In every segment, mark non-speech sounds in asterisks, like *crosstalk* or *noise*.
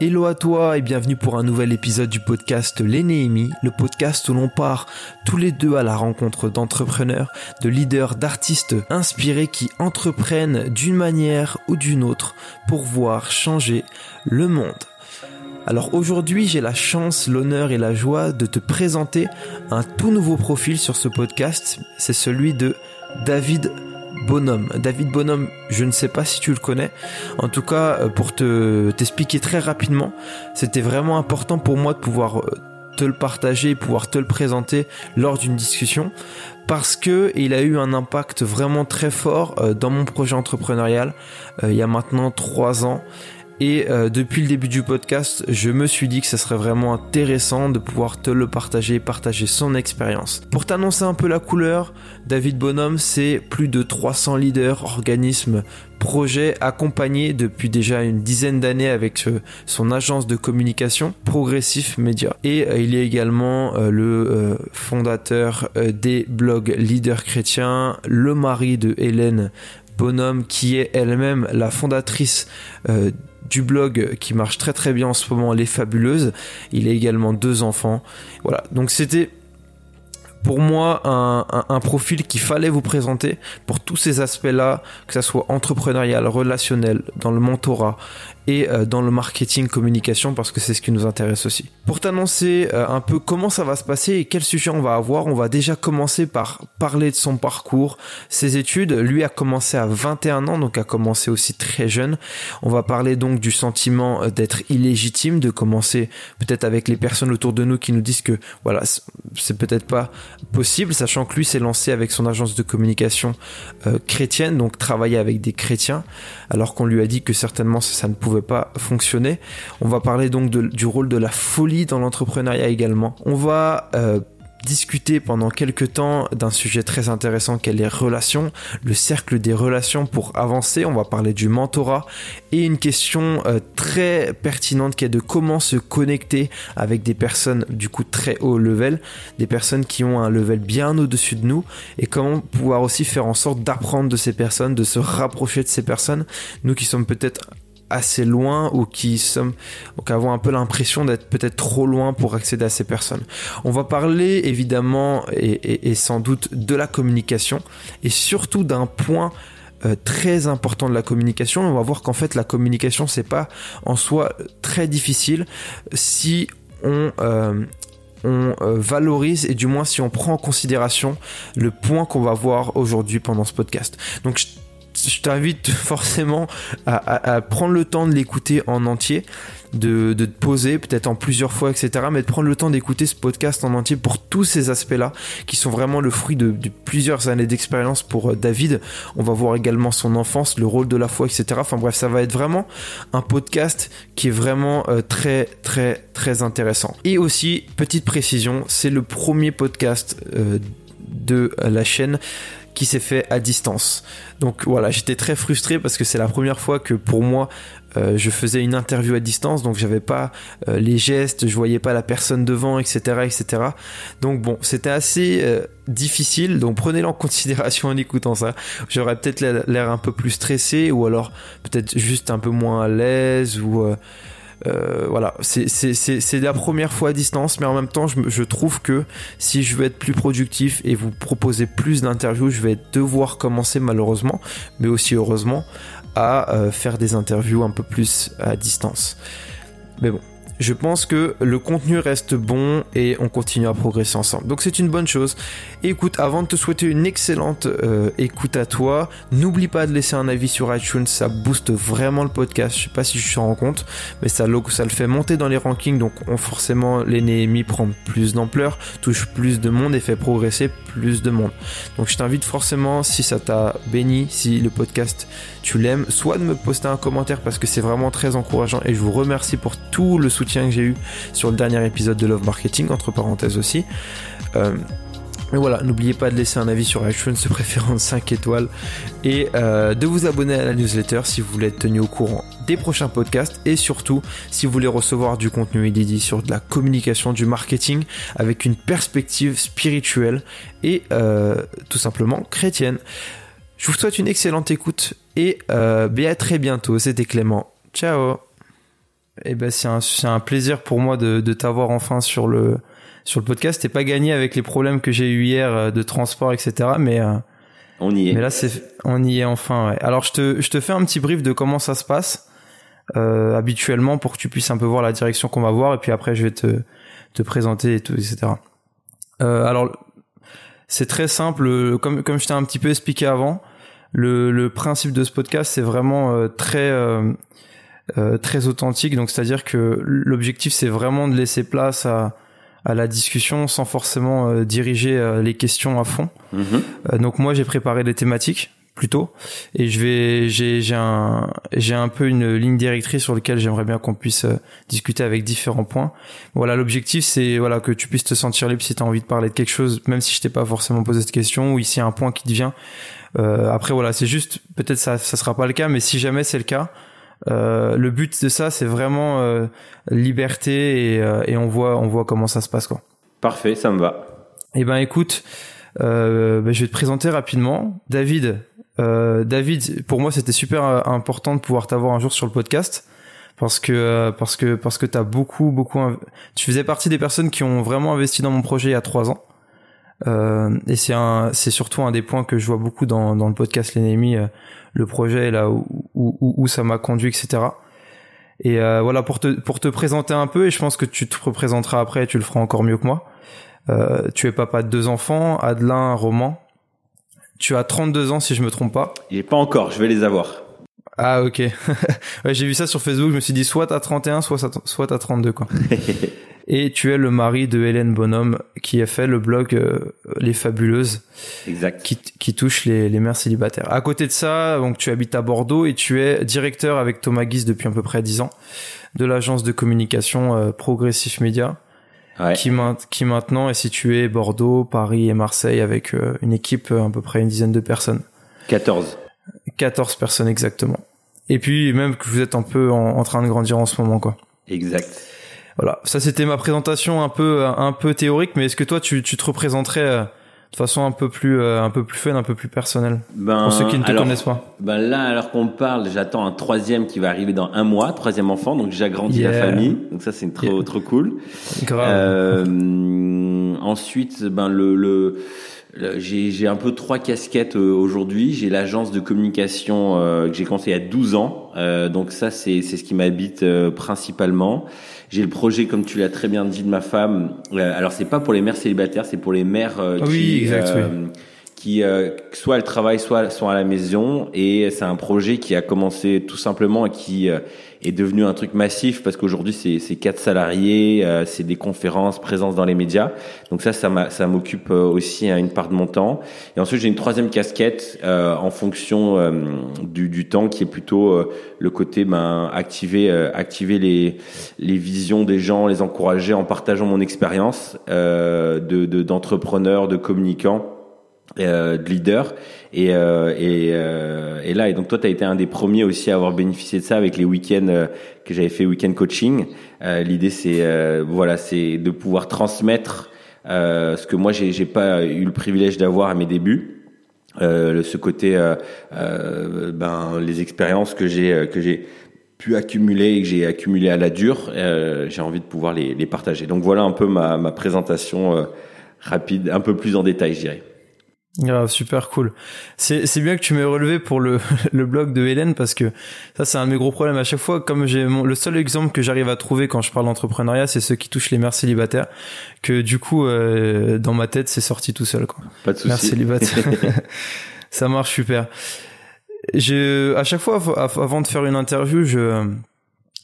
Hello à toi et bienvenue pour un nouvel épisode du podcast Les le podcast où l'on part tous les deux à la rencontre d'entrepreneurs, de leaders, d'artistes inspirés qui entreprennent d'une manière ou d'une autre pour voir changer le monde. Alors aujourd'hui, j'ai la chance, l'honneur et la joie de te présenter un tout nouveau profil sur ce podcast. C'est celui de David Bonhomme. David Bonhomme, je ne sais pas si tu le connais. En tout cas, euh, pour te t'expliquer très rapidement, c'était vraiment important pour moi de pouvoir euh, te le partager, pouvoir te le présenter lors d'une discussion parce que il a eu un impact vraiment très fort euh, dans mon projet entrepreneurial il y a maintenant trois ans et euh, depuis le début du podcast, je me suis dit que ce serait vraiment intéressant de pouvoir te le partager, partager son expérience. Pour t'annoncer un peu la couleur, David Bonhomme, c'est plus de 300 leaders, organismes, projets accompagnés depuis déjà une dizaine d'années avec euh, son agence de communication Progressif Media. Et euh, il est également le fondateur des blogs Leaders Chrétiens, le mari de Hélène Bonhomme qui est elle-même la fondatrice du blog qui marche très très bien en ce moment, Les Fabuleuses. Il a également deux enfants. Voilà, donc c'était pour moi un, profil qu'il fallait vous présenter pour tous ces aspects-là, que ce soit entrepreneurial, relationnel, dans le mentorat et euh, dans le marketing communication parce que c'est ce qui nous intéresse aussi. Pour t'annoncer euh, un peu comment ça va se passer et quel sujet on va avoir, on va déjà commencer par parler de son parcours, ses études. Lui a commencé à 21 ans, donc a commencé aussi très jeune. On va parler donc du sentiment euh, d'être illégitime, de commencer peut-être avec les personnes autour de nous qui nous disent que voilà, c'est peut-être pas possible, sachant que lui s'est lancé avec son agence de communication chrétienne, donc travailler avec des chrétiens, alors qu'on lui a dit que certainement ça ne pouvait pas fonctionner. On va parler donc du rôle de la folie dans l'entrepreneuriat également. On va euh, discuter pendant quelques temps d'un sujet très intéressant qu'est les relations, le cercle des relations pour avancer. On va parler du mentorat et une question euh, très pertinente qui est de comment se connecter avec des personnes du coup très haut level, des personnes qui ont un level bien au-dessus de nous et comment pouvoir aussi faire en sorte d'apprendre de ces personnes, de se rapprocher de ces personnes, nous qui sommes peut-être assez loin ou qui sommes qui avons un peu l'impression d'être peut-être trop loin pour accéder à ces personnes. On va parler évidemment et, sans doute de la communication et surtout d'un point euh, très important de la communication. On va voir qu'en fait la communication c'est pas en soi très difficile si on euh, on euh, valorise et du moins si on prend en considération le point qu'on va voir aujourd'hui pendant ce podcast. Donc je t'invite *laughs* forcément à, prendre le temps de l'écouter en entier, de, te poser peut-être en plusieurs fois, etc. Mais de prendre le temps d'écouter ce podcast en entier pour tous ces aspects-là, qui sont vraiment le fruit de, plusieurs années d'expérience pour euh, David. On va voir également son enfance, le rôle de la foi, etc. Enfin bref, ça va être vraiment un podcast qui est vraiment euh, très, très, très intéressant. Et aussi, petite précision, c'est le premier podcast euh, de la chaîne qui s'est fait à distance. Donc voilà, j'étais très frustré parce que c'est la première fois que pour moi euh, je faisais une interview à distance, donc j'avais pas euh, les gestes, je voyais pas la personne devant, etc., etc. Donc bon, c'était assez euh, difficile. Donc prenez-le en considération en écoutant ça. J'aurais peut-être l'air un peu plus stressé ou alors peut-être juste un peu moins à l'aise ou euh, voilà, c'est la première fois à distance, mais en même temps, je, trouve que si je veux être plus productif et vous proposer plus d'interviews, je vais devoir commencer malheureusement, mais aussi heureusement, à euh, faire des interviews un peu plus à distance. Mais bon, je pense que le contenu reste bon et on continue à progresser ensemble. Donc c'est une bonne chose. écoute, avant de te souhaiter une excellente euh, écoute à toi, n'oublie pas de laisser un avis sur iTunes, ça booste vraiment le podcast. Je sais pas si je te rends compte, mais ça, ça le fait monter dans les rankings, donc on, forcément Néhémies prend plus d'ampleur, touche plus de monde et fait progresser plus de monde. Donc je t'invite forcément, si ça t'a béni, si le podcast tu l'aimes, soit de me poster un commentaire parce que c'est vraiment très encourageant et je vous remercie pour tout le soutien que j'ai eu sur le dernier épisode de Love Marketing, entre parenthèses aussi. Euh, mais voilà, n'oubliez pas de laisser un avis sur iTunes, de préférence 5 étoiles, et euh, de vous abonner à la newsletter si vous voulez être tenu au courant des prochains podcasts, et surtout si vous voulez recevoir du contenu inédit sur de la communication, du marketing, avec une perspective spirituelle et euh, tout simplement chrétienne. Je vous souhaite une excellente écoute et à très bientôt. C'était Clément. Ciao Eh ben c'est un c'est un plaisir pour moi de de t'avoir enfin sur le sur le podcast. T'es pas gagné avec les problèmes que j'ai eu hier euh, de transport etc. Mais on y est. Mais là c'est on y est enfin. Ouais. Alors je te je te fais un petit brief de comment ça se passe euh, habituellement pour que tu puisses un peu voir la direction qu'on va voir et puis après je vais te te présenter et tout etc. Euh, alors c'est très simple comme comme je t'ai un petit peu expliqué avant. Le, le principe de ce podcast c'est vraiment très euh, très authentique. Donc c'est-à-dire que l'objectif c'est vraiment de laisser place à, à la discussion sans forcément euh, diriger euh, les questions à fond. Mhm. donc moi j'ai préparé des thématiques plutôt et je vais j'ai j'ai un j'ai un peu une ligne directrice sur laquelle j'aimerais bien qu'on puisse discuter avec différents points. Voilà, l'objectif c'est voilà que tu puisses te sentir libre si tu as envie de parler de quelque chose même si je t'ai pas forcément posé cette question ou ici un point qui te vient. après voilà, c'est juste peut-être ça ça sera pas le cas mais si jamais c'est le cas, euh, le but de ça, c'est vraiment euh, liberté et, euh, et, on voit, on voit comment ça se passe quoi. Parfait, ça me va. Eh ben écoute, euh, ben, je vais te présenter rapidement. David, David, pour moi c'était super important de pouvoir t'avoir un jour sur le podcast parce que parce que parce que t'as beaucoup beaucoup tu faisais partie des personnes qui ont vraiment investi dans mon projet il y a trois ans euh, et c'est un c'est surtout un des points que je vois beaucoup dans dans le podcast l'ennemi le projet là où, où, où ça m'a conduit, etc. Et euh, voilà pour te pour te présenter un peu et je pense que tu te représenteras après et tu le feras encore mieux que moi. Euh, tu es papa de deux enfants, Adelin, Roman. Tu as 32 ans si je me trompe pas. Il est pas encore, je vais les avoir. Ah ok. *laughs* ouais, j'ai vu ça sur Facebook, je me suis dit soit à 31, soit soit à 32 quoi. *laughs* et tu es le mari de Hélène Bonhomme qui a fait le blog euh, Les Fabuleuses. Exact. Qui, qui touche les, les mères célibataires. À côté de ça, donc tu habites à Bordeaux et tu es directeur avec Thomas Guise depuis à peu près 10 ans de l'agence de communication euh, Progressif Média. Ouais. Qui, qui maintenant est située Bordeaux, Paris et Marseille avec euh, une équipe à peu près une dizaine de personnes. 14. 14 personnes exactement. Et puis même que vous êtes un peu en, en train de grandir en ce moment quoi. Exact. Voilà, ça c'était ma présentation un peu un peu théorique, mais est-ce que toi tu, tu te représenterais euh, de façon un peu plus euh, un peu plus fun, un peu plus personnelle ben, pour ceux qui ne te connaissent pas? Ben là, alors qu'on parle, j'attends un troisième qui va arriver dans un mois, troisième enfant, donc j'agrandis la famille, donc ça c'est trop trop cool. Grave. Euh, ensuite, ben le, le j'ai un peu trois casquettes euh, aujourd'hui. J'ai l'agence de communication que j'ai commencé il y a 12 ans. Euh, donc ça, c'est ce qui m'habite principalement. J'ai le projet, comme tu l'as très bien dit, de ma femme. Euh, alors, c'est pas pour les mères célibataires, c'est pour les mères euh, qui, euh, qui soit elles travaillent, soit sont à la maison. Et c'est un projet qui a commencé tout simplement et qui est devenu un truc massif parce qu'aujourd'hui c'est quatre salariés, euh, c'est des conférences, présence dans les médias. Donc ça, ça m'occupe euh, aussi à une part de mon temps. Et ensuite j'ai une troisième casquette euh, en fonction euh, du, du, temps qui est plutôt le côté ben activer activer les les visions des gens, les encourager en partageant mon expérience de d'entrepreneur, de, de communicant euh, de leader. Et euh, et, euh, et là et donc toi tu as été un des premiers aussi à avoir bénéficié de ça avec les week-ends que j'avais fait week-end coaching. L'idée c'est voilà c'est de pouvoir transmettre ce que moi j'ai j'ai pas eu le privilège d'avoir à mes débuts. Euh, ce côté euh, ben les expériences que j'ai que j'ai pu accumuler et que j'ai accumulé à la dure j'ai envie de pouvoir les, les partager. Donc voilà un peu ma, ma présentation rapide un peu plus en détail je dirais ah, super cool. C'est c'est bien que tu m'aies relevé pour le *laughs* le blog de Hélène parce que ça c'est un de mes gros problèmes à chaque fois comme j'ai le seul exemple que j'arrive à trouver quand je parle d'entrepreneuriat c'est ceux qui touchent les mères célibataires que du coup euh, dans ma tête c'est sorti tout seul quoi. Pas de souci. Mères célibataires. *laughs* *laughs* ça marche super. Je à chaque fois avant de faire une interview je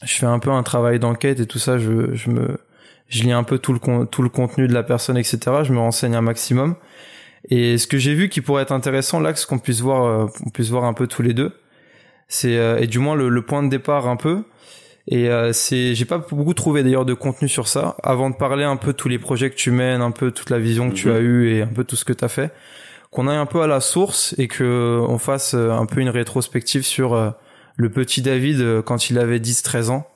je fais un peu un travail d'enquête et tout ça je je me je lis un peu tout le tout le contenu de la personne etc. Je me renseigne un maximum. Et ce que j'ai vu qui pourrait être intéressant là, ce qu'on puisse voir, euh, on puisse voir un peu tous les deux, c'est euh, et du moins le, point de départ un peu. Et euh, c'est, j'ai pas beaucoup trouvé d'ailleurs de contenu sur ça. Avant de parler un peu de tous les projets que tu mènes, un peu toute la vision que tu as mhm. eue et un peu tout ce que tu as fait, qu'on aille un peu à la source et que on fasse un peu une rétrospective sur le petit David quand il avait 10-13 ans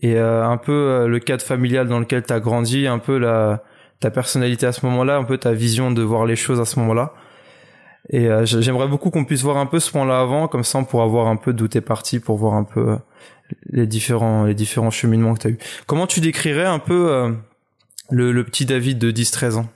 et un peu le cadre familial dans lequel tu as grandi, un peu la ta personnalité à ce moment-là, un peu ta vision de voir les choses à ce moment-là. Et euh, j'aimerais beaucoup qu'on puisse voir un peu ce point-là avant, comme ça on pourra voir un peu d'où t'es parti pour voir un peu les différents les différents cheminements que tu as eu. Comment tu décrirais un peu le, le, petit David de 10-13 ans?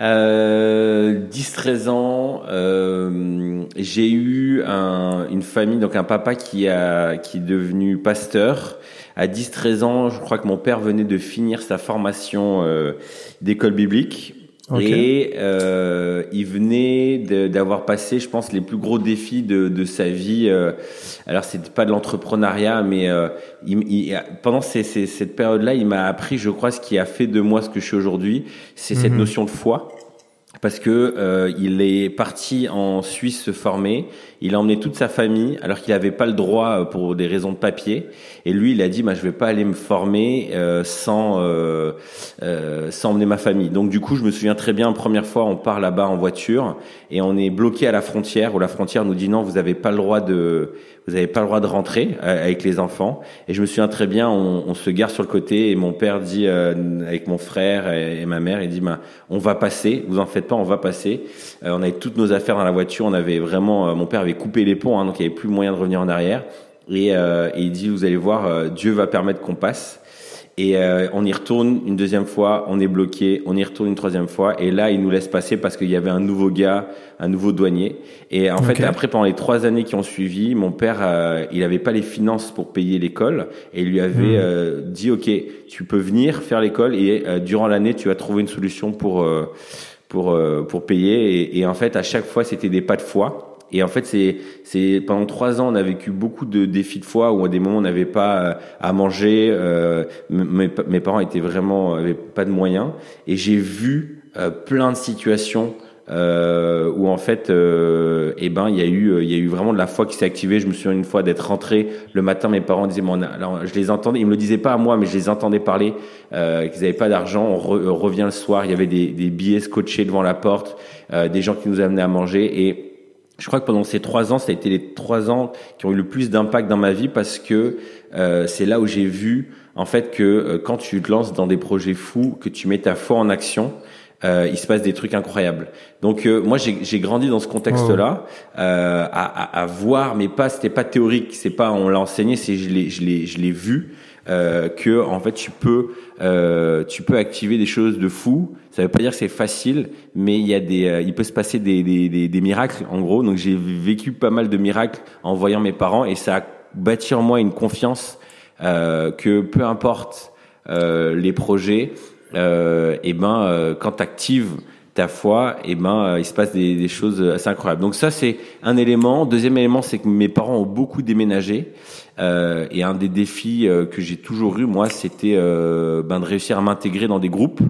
Euh, 10-13 ans, euh, j'ai eu un, une famille, donc un papa qui a qui est devenu pasteur. À 10-13 ans, je crois que mon père venait de finir sa formation euh, d'école biblique. Et euh, il venait d'avoir passé, je pense, les plus gros défis de, de sa vie. Euh, alors, c'était pas de l'entrepreneuriat, mais euh, il, pendant ces, ces, cette période-là, il m'a appris, je crois, ce qui a fait de moi ce que je suis aujourd'hui, c'est cette mhm. notion de foi parce que euh, il est parti en Suisse se former. Il a emmené toute sa famille alors qu'il n'avait pas le droit euh, pour des raisons de papier. Et lui, il a dit, bah, je vais pas aller me former euh, sans euh, euh, sans emmener ma famille. Donc du coup, je me souviens très bien, première fois, on part là-bas en voiture et on est bloqué à la frontière où la frontière nous dit non, vous n'avez pas le droit de vous n'avez pas le droit de rentrer euh, avec les enfants. Et je me souviens très bien, on, on se gare sur le côté et mon père dit euh, avec mon frère et, ma mère, il dit bah, on va passer, vous en faites pas, on va passer. On avait toutes nos affaires dans la voiture, on avait vraiment, mon père avait coupé les ponts, hein, donc il n'y avait plus moyen de revenir en arrière. Et, et il dit vous allez voir, Dieu va permettre qu'on passe. Et euh, on y retourne une deuxième fois, on est bloqué, on y retourne une troisième fois, et là, il nous laisse passer parce qu'il y avait un nouveau gars, un nouveau douanier. Et en fait, après, pendant les trois années qui ont suivi, mon père, euh, il avait pas les finances pour payer l'école, et il lui avait hmm. euh, dit, OK, tu peux venir faire l'école, et durant l'année, tu vas trouver une solution pour pour pour payer. Et, et en fait, à chaque fois, c'était des pas de foi. Et en fait, c'est c'est pendant trois ans, on a vécu beaucoup de défis de foi où à des moments on n'avait pas euh, à manger. Euh, mes, mes, parents étaient vraiment avaient pas de moyens. Et j'ai vu euh, plein de situations euh, où en fait, euh, eh ben, il y a eu, il y a eu vraiment de la foi qui s'est activée. Je me souviens une fois d'être rentré le matin, mes parents disaient, bon, alors je les entendais, ils me le disaient pas à moi, mais je les entendais parler euh, qu'ils n'avaient pas d'argent. On, revient le soir, il y avait des, des billets scotchés devant la porte, euh, des gens qui nous amenaient à manger et je crois que pendant ces trois ans, ça a été les trois ans qui ont eu le plus d'impact dans ma vie parce que euh, c'est là où j'ai vu en fait que euh, quand tu te lances dans des projets fous, que tu mets ta foi en action, euh, il se passe des trucs incroyables. Donc euh, moi j'ai grandi dans ce contexte-là, euh, à, à, à, voir, mais pas c'était pas théorique, c'est pas on l'a enseigné, c'est je l'ai je l'ai je l'ai vu euh, que en fait tu peux euh, tu peux activer des choses de fou. Ça veut pas dire que c'est facile, mais il y a des euh, il peut se passer des, des, des, des miracles en gros. Donc j'ai vécu pas mal de miracles en voyant mes parents et ça a bâti en moi une confiance que peu importe les projets, et ben quand tu actives ta foi, et ben il se passe des, des, choses assez incroyables. Donc ça c'est un élément. Deuxième élément, c'est que mes parents ont beaucoup déménagé. Euh, et un des défis euh, que j'ai toujours eu, moi, c'était euh, ben, de réussir à m'intégrer dans des groupes.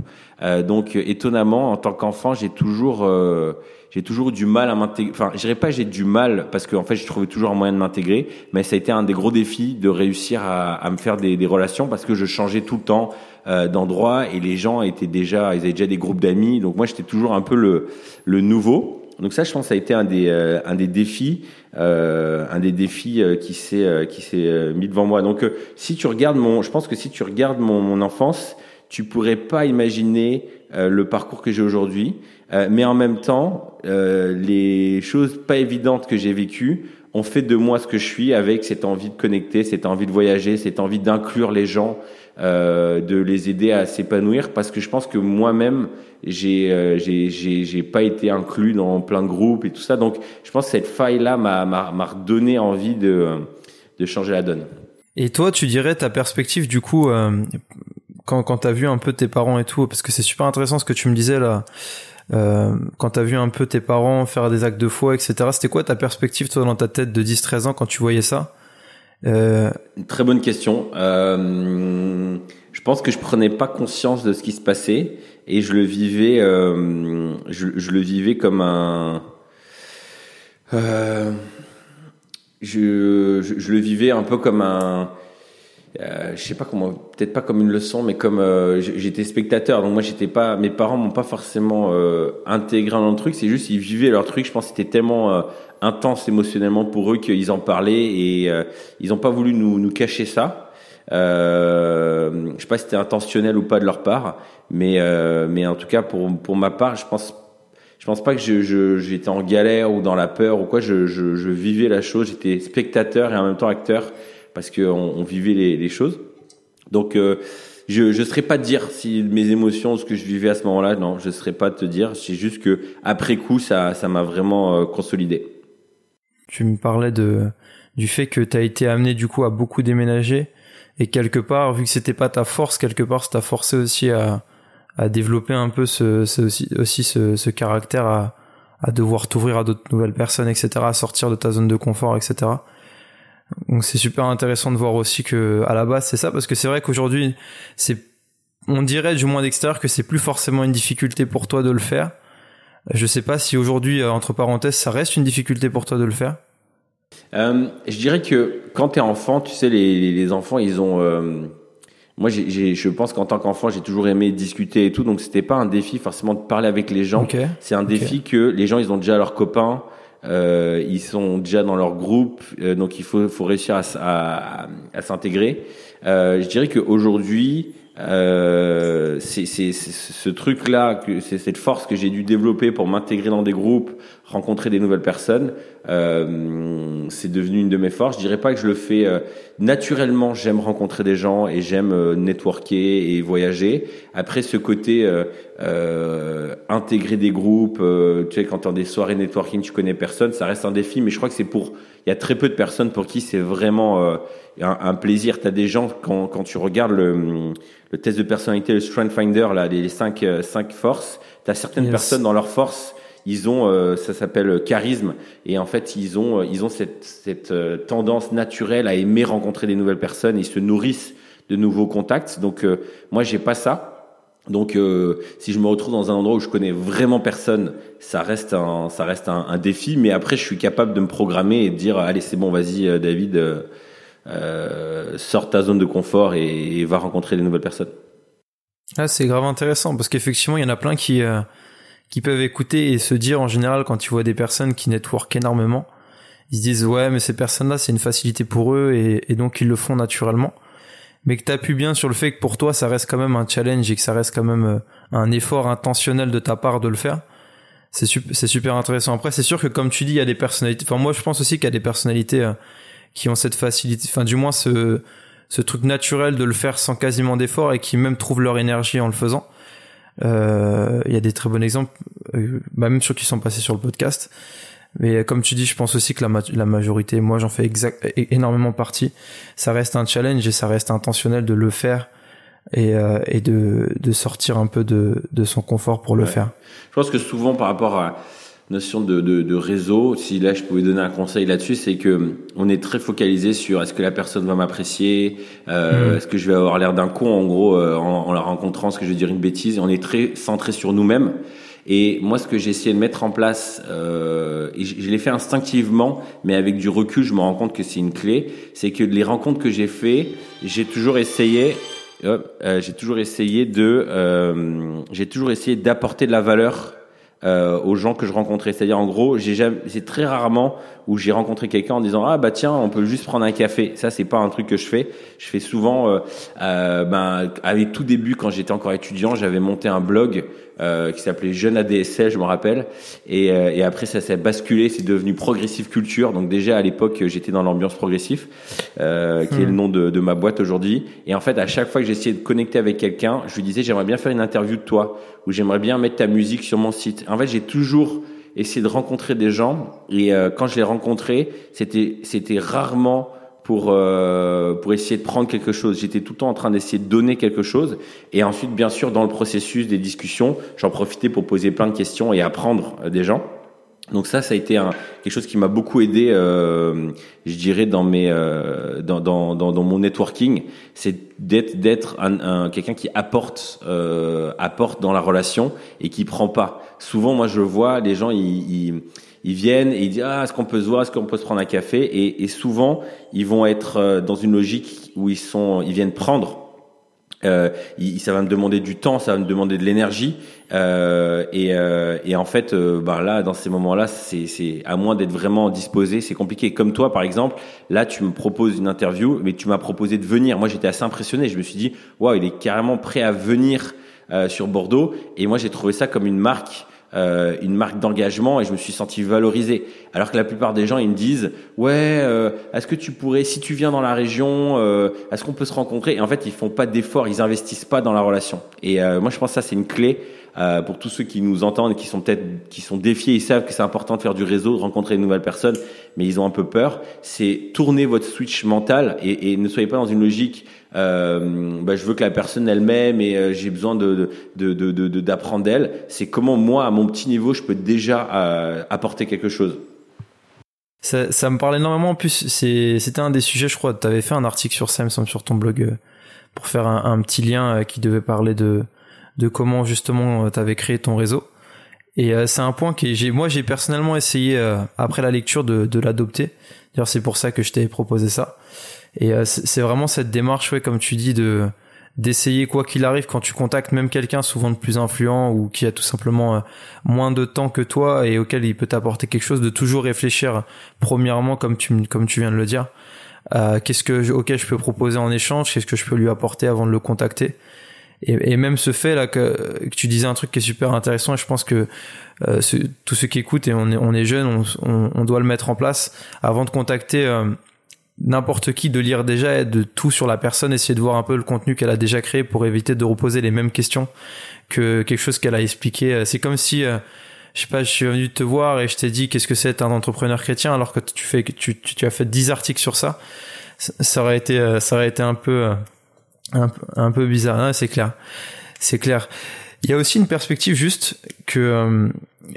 Euh, donc, étonnamment, en tant qu'enfant, j'ai toujours, euh, j'ai toujours du mal à m'intégrer. Enfin, je dirais pas j'ai du mal parce qu'en en fait, j'ai trouvé toujours un moyen de m'intégrer, mais ça a été un des gros défis de réussir à, à me faire des, des, relations parce que je changeais tout le temps d'endroit et les gens étaient déjà, ils avaient déjà des groupes d'amis. Donc moi, j'étais toujours un peu le, le nouveau. Donc ça, je pense, ça a été un des, euh, un des défis, euh, un des défis euh, qui s'est, euh, qui s'est mis devant moi. Donc, si tu regardes mon, je pense que si tu regardes mon, mon enfance, tu pourrais pas imaginer le parcours que j'ai aujourd'hui. mais en même temps, les choses pas évidentes que j'ai vécues ont fait de moi ce que je suis avec cette envie de connecter, cette envie de voyager, cette envie d'inclure les gens, euh, de les aider à s'épanouir parce que je pense que moi-même j'ai euh, j'ai pas été inclus dans plein de groupes et tout ça donc je pense que cette faille là m'a m'a redonné envie de de changer la donne. Et toi, tu dirais ta perspective du coup euh, quand quand t'as vu un peu tes parents et tout parce que c'est super intéressant ce que tu me disais là. Euh, quand t'as vu un peu tes parents faire des actes de foi, etc. C'était quoi ta perspective toi dans ta tête de 10-13 ans quand tu voyais ça? Euh... Très bonne question. Euh, je pense que je prenais pas conscience de ce qui se passait et je le vivais, euh, je, je, le vivais comme un. Euh, je, je, le vivais un peu comme un. Euh, je sais pas comment, peut-être pas comme une leçon, mais comme euh, j'étais spectateur. Donc moi, j'étais pas, mes parents m'ont pas forcément euh, intégré dans le truc. C'est juste ils vivaient leur truc. Je pense que c'était tellement intense émotionnellement pour eux qu'ils en parlaient et euh, ils n'ont pas voulu nous, nous cacher ça. Euh, je sais pas si c'était intentionnel ou pas de leur part, mais euh, mais en tout cas pour pour ma part, je pense je pense pas que je j'étais en galère ou dans la peur ou quoi. Je, je, je vivais la chose. J'étais spectateur et en même temps acteur parce que on, vivait les, les, choses. Donc je ne saurais pas te dire si mes émotions, ce que je vivais à ce moment-là, non, je ne saurais pas te dire. C'est juste que après coup, ça, ça m'a vraiment consolidé. Tu me parlais de du fait que tu as été amené du coup à beaucoup déménager et quelque part, vu que c'était pas ta force, quelque part, ça t'a forcé aussi à, développer un peu ce, aussi, ce, caractère à, devoir t'ouvrir à d'autres nouvelles personnes, etc., à sortir de ta zone de confort, etc. Donc c'est super intéressant de voir aussi que à la base c'est ça parce que c'est vrai qu'aujourd'hui on dirait du moins d'extérieur que c'est plus forcément une difficulté pour toi de le faire. Je sais pas si aujourd'hui euh, entre parenthèses ça reste une difficulté pour toi de le faire. Euh, je dirais que quand tu es enfant, tu sais, les, les enfants, ils ont. Euh, moi, je pense qu'en tant qu'enfant, j'ai toujours aimé discuter et tout, donc c'était pas un défi forcément de parler avec les gens. C'est un défi que les gens, ils ont déjà leurs copains, euh, ils sont déjà dans leur groupe, euh, donc il faut, faut réussir à, à, à s'intégrer. Euh, je dirais qu'aujourd'hui, euh, c'est ce truc-là, c'est cette force que j'ai dû développer pour m'intégrer dans des groupes, rencontrer des nouvelles personnes. Euh, c'est devenu une de mes forces. Je dirais pas que je le fais euh, naturellement. J'aime rencontrer des gens et j'aime euh, networker et voyager. Après, ce côté euh, intégrer des groupes, tu sais, quand as des soirées networking, tu connais personne, ça reste un défi. Mais je crois que c'est pour, il y a très peu de personnes pour qui c'est vraiment un, un, plaisir. Tu as des gens quand, quand tu regardes le, le test de personnalité, le Strength Finder, là, les cinq cinq forces. Tu as certaines personnes dans leurs forces ils ont, euh, ça s'appelle charisme, et en fait ils ont, euh, ils ont cette, euh, tendance naturelle à aimer rencontrer des nouvelles personnes, ils se nourrissent de nouveaux contacts. Donc moi j'ai pas ça. Donc si je me retrouve dans un endroit où je connais vraiment personne, ça reste un, ça reste un, défi. Mais après je suis capable de me programmer et de dire allez c'est bon vas-y David, euh, sors ta zone de confort et, et va rencontrer des nouvelles personnes. Ah, c'est grave intéressant parce qu'effectivement, il y en a plein qui, qui peuvent écouter et se dire en général quand tu vois des personnes qui network énormément, ils se disent ouais mais ces personnes-là c'est une facilité pour eux et, donc ils le font naturellement. Mais que t'appuies bien sur le fait que pour toi ça reste quand même un challenge et que ça reste quand même euh, un effort intentionnel de ta part de le faire. C'est super, super intéressant. Après c'est sûr que comme tu dis il y a des personnalités. Enfin moi je pense aussi qu'il y a des personnalités euh, qui ont cette facilité. Enfin du moins ce ce truc naturel de le faire sans quasiment d'effort et qui même trouvent leur énergie en le faisant. Euh, il y a des très bons exemples, euh, bah, même ceux qui sont passés sur le podcast. Mais comme tu dis, je pense aussi que la, la majorité, moi j'en fais exact, énormément partie. Ça reste un challenge et ça reste intentionnel de le faire et, euh, et de, de sortir un peu de, de son confort pour le faire. Je pense que souvent par rapport à notion de, de, de, réseau, si là je pouvais donner un conseil là-dessus, c'est que on est très focalisé sur est-ce que la personne va m'apprécier, euh, mm. est-ce que je vais avoir l'air d'un con en gros euh, en, en, la rencontrant, est-ce que je vais dire une bêtise? On est très centré sur nous-mêmes. Et moi, ce que j'ai essayé de mettre en place, euh, et je, je l'ai fait instinctivement, mais avec du recul, je me rends compte que c'est une clé, c'est que les rencontres que j'ai fait, j'ai toujours essayé euh, j'ai toujours essayé de euh, j'ai toujours essayé d'apporter de la valeur euh, aux gens que je rencontrais. C'est-à-dire, en gros, j'ai jamais, c'est très rarement où j'ai rencontré quelqu'un en disant ah bah tiens, on peut juste prendre un café. Ça, c'est pas un truc que je fais. Je fais souvent, euh, euh, ben, avec tout début quand j'étais encore étudiant, j'avais monté un blog euh, qui s'appelait Jeune ADSL, je me rappelle. Et, euh, et après, ça s'est basculé, c'est devenu Progressive Culture. Donc déjà à l'époque, j'étais dans l'ambiance progressif, euh, qui est le hmm. nom de, de ma boîte aujourd'hui. Et en fait, à chaque fois que j'essayais de connecter avec quelqu'un, je lui disais j'aimerais bien faire une interview de toi ou j'aimerais bien mettre ta musique sur mon site. En fait, j'ai toujours essayé de rencontrer des gens et euh, quand je les rencontrais, c'était c'était rarement pour euh, pour essayer de prendre quelque chose. J'étais tout le temps en train d'essayer de donner quelque chose. Et ensuite, bien sûr, dans le processus des discussions, j'en profitais pour poser plein de questions et apprendre euh, des gens. Donc ça, ça a été un, quelque chose qui m'a beaucoup aidé, euh, je dirais, dans mes, euh, dans, dans, dans, mon networking, c'est d'être d'être un, un quelqu'un qui apporte, euh, apporte dans la relation et qui prend pas. Souvent, moi, je vois les gens, ils, ils ils viennent et ils disent ah est-ce qu'on peut se voir, est-ce qu'on peut se prendre un café? Et, et, souvent ils vont être euh, dans une logique où ils sont, ils viennent prendre. Euh, ça va me demander du temps, ça va me demander de l'énergie euh, et, euh, et, en fait, bah là, dans ces moments-là, c'est à moins d'être vraiment disposé, c'est compliqué. Comme toi, par exemple, là, tu me proposes une interview, mais tu m'as proposé de venir. Moi, j'étais assez impressionné. Je me suis dit, waouh, il est carrément prêt à venir euh, sur Bordeaux. Et moi, j'ai trouvé ça comme une marque euh, une marque d'engagement et je me suis senti valorisé. Alors que la plupart des gens, ils me disent, ouais, euh, est-ce que tu pourrais, si tu viens dans la région, euh, est-ce qu'on peut se rencontrer? Et en fait, ils font pas d'efforts, ils investissent pas dans la relation. Et moi, je pense que ça, c'est une clé. Pour tous ceux qui nous entendent et qui sont peut-être qui sont défiés, ils savent que c'est important de faire du réseau, de rencontrer de nouvelles personnes, mais ils ont un peu peur. C'est tourner votre switch mental et, et ne soyez pas dans une logique euh, bah, je veux que la personne elle-même et euh, j'ai besoin de, de, de, de, d'apprendre d'elle. C'est comment moi, à mon petit niveau, je peux déjà euh, apporter quelque chose. Ça, ça me parle énormément. En plus, c'était un des sujets, je crois. Tu avais fait un article sur ça, sur ton blog, euh, pour faire un petit lien qui devait parler de, de comment justement tu avais créé ton réseau. Et c'est un point que j'ai, moi, j'ai personnellement essayé après la lecture de, l'adopter. D'ailleurs, c'est pour ça que je t'ai proposé ça. Et euh, c'est vraiment cette démarche, ouais, comme tu dis, de d'essayer quoi qu'il arrive quand tu contactes même quelqu'un souvent de plus influent ou qui a tout simplement euh, moins de temps que toi et auquel il peut t'apporter quelque chose de toujours réfléchir premièrement comme tu comme tu viens de le dire euh, qu'est-ce que auquel je peux proposer en échange? Qu'est-ce que je peux lui apporter avant de le contacter? Et, et même ce fait là que, que, tu disais un truc qui est super intéressant et je pense que euh, ce, tous ceux qui écoutent et on est on est jeune on, on, on, doit le mettre en place avant de contacter euh, n'importe qui de lire déjà de tout sur la personne, essayer de voir un peu le contenu qu'elle a déjà créé pour éviter de reposer les mêmes questions que quelque chose qu'elle a expliqué. C'est comme si, euh, je sais pas, je suis venu te voir et je t'ai dit qu'est-ce que c'est un entrepreneur chrétien alors que tu fais, tu, tu as fait 10 articles sur ça. Ça aurait été, euh, ça aurait été un peu, euh, un, peu bizarre. C'est clair. C'est clair. Il y a aussi une perspective juste que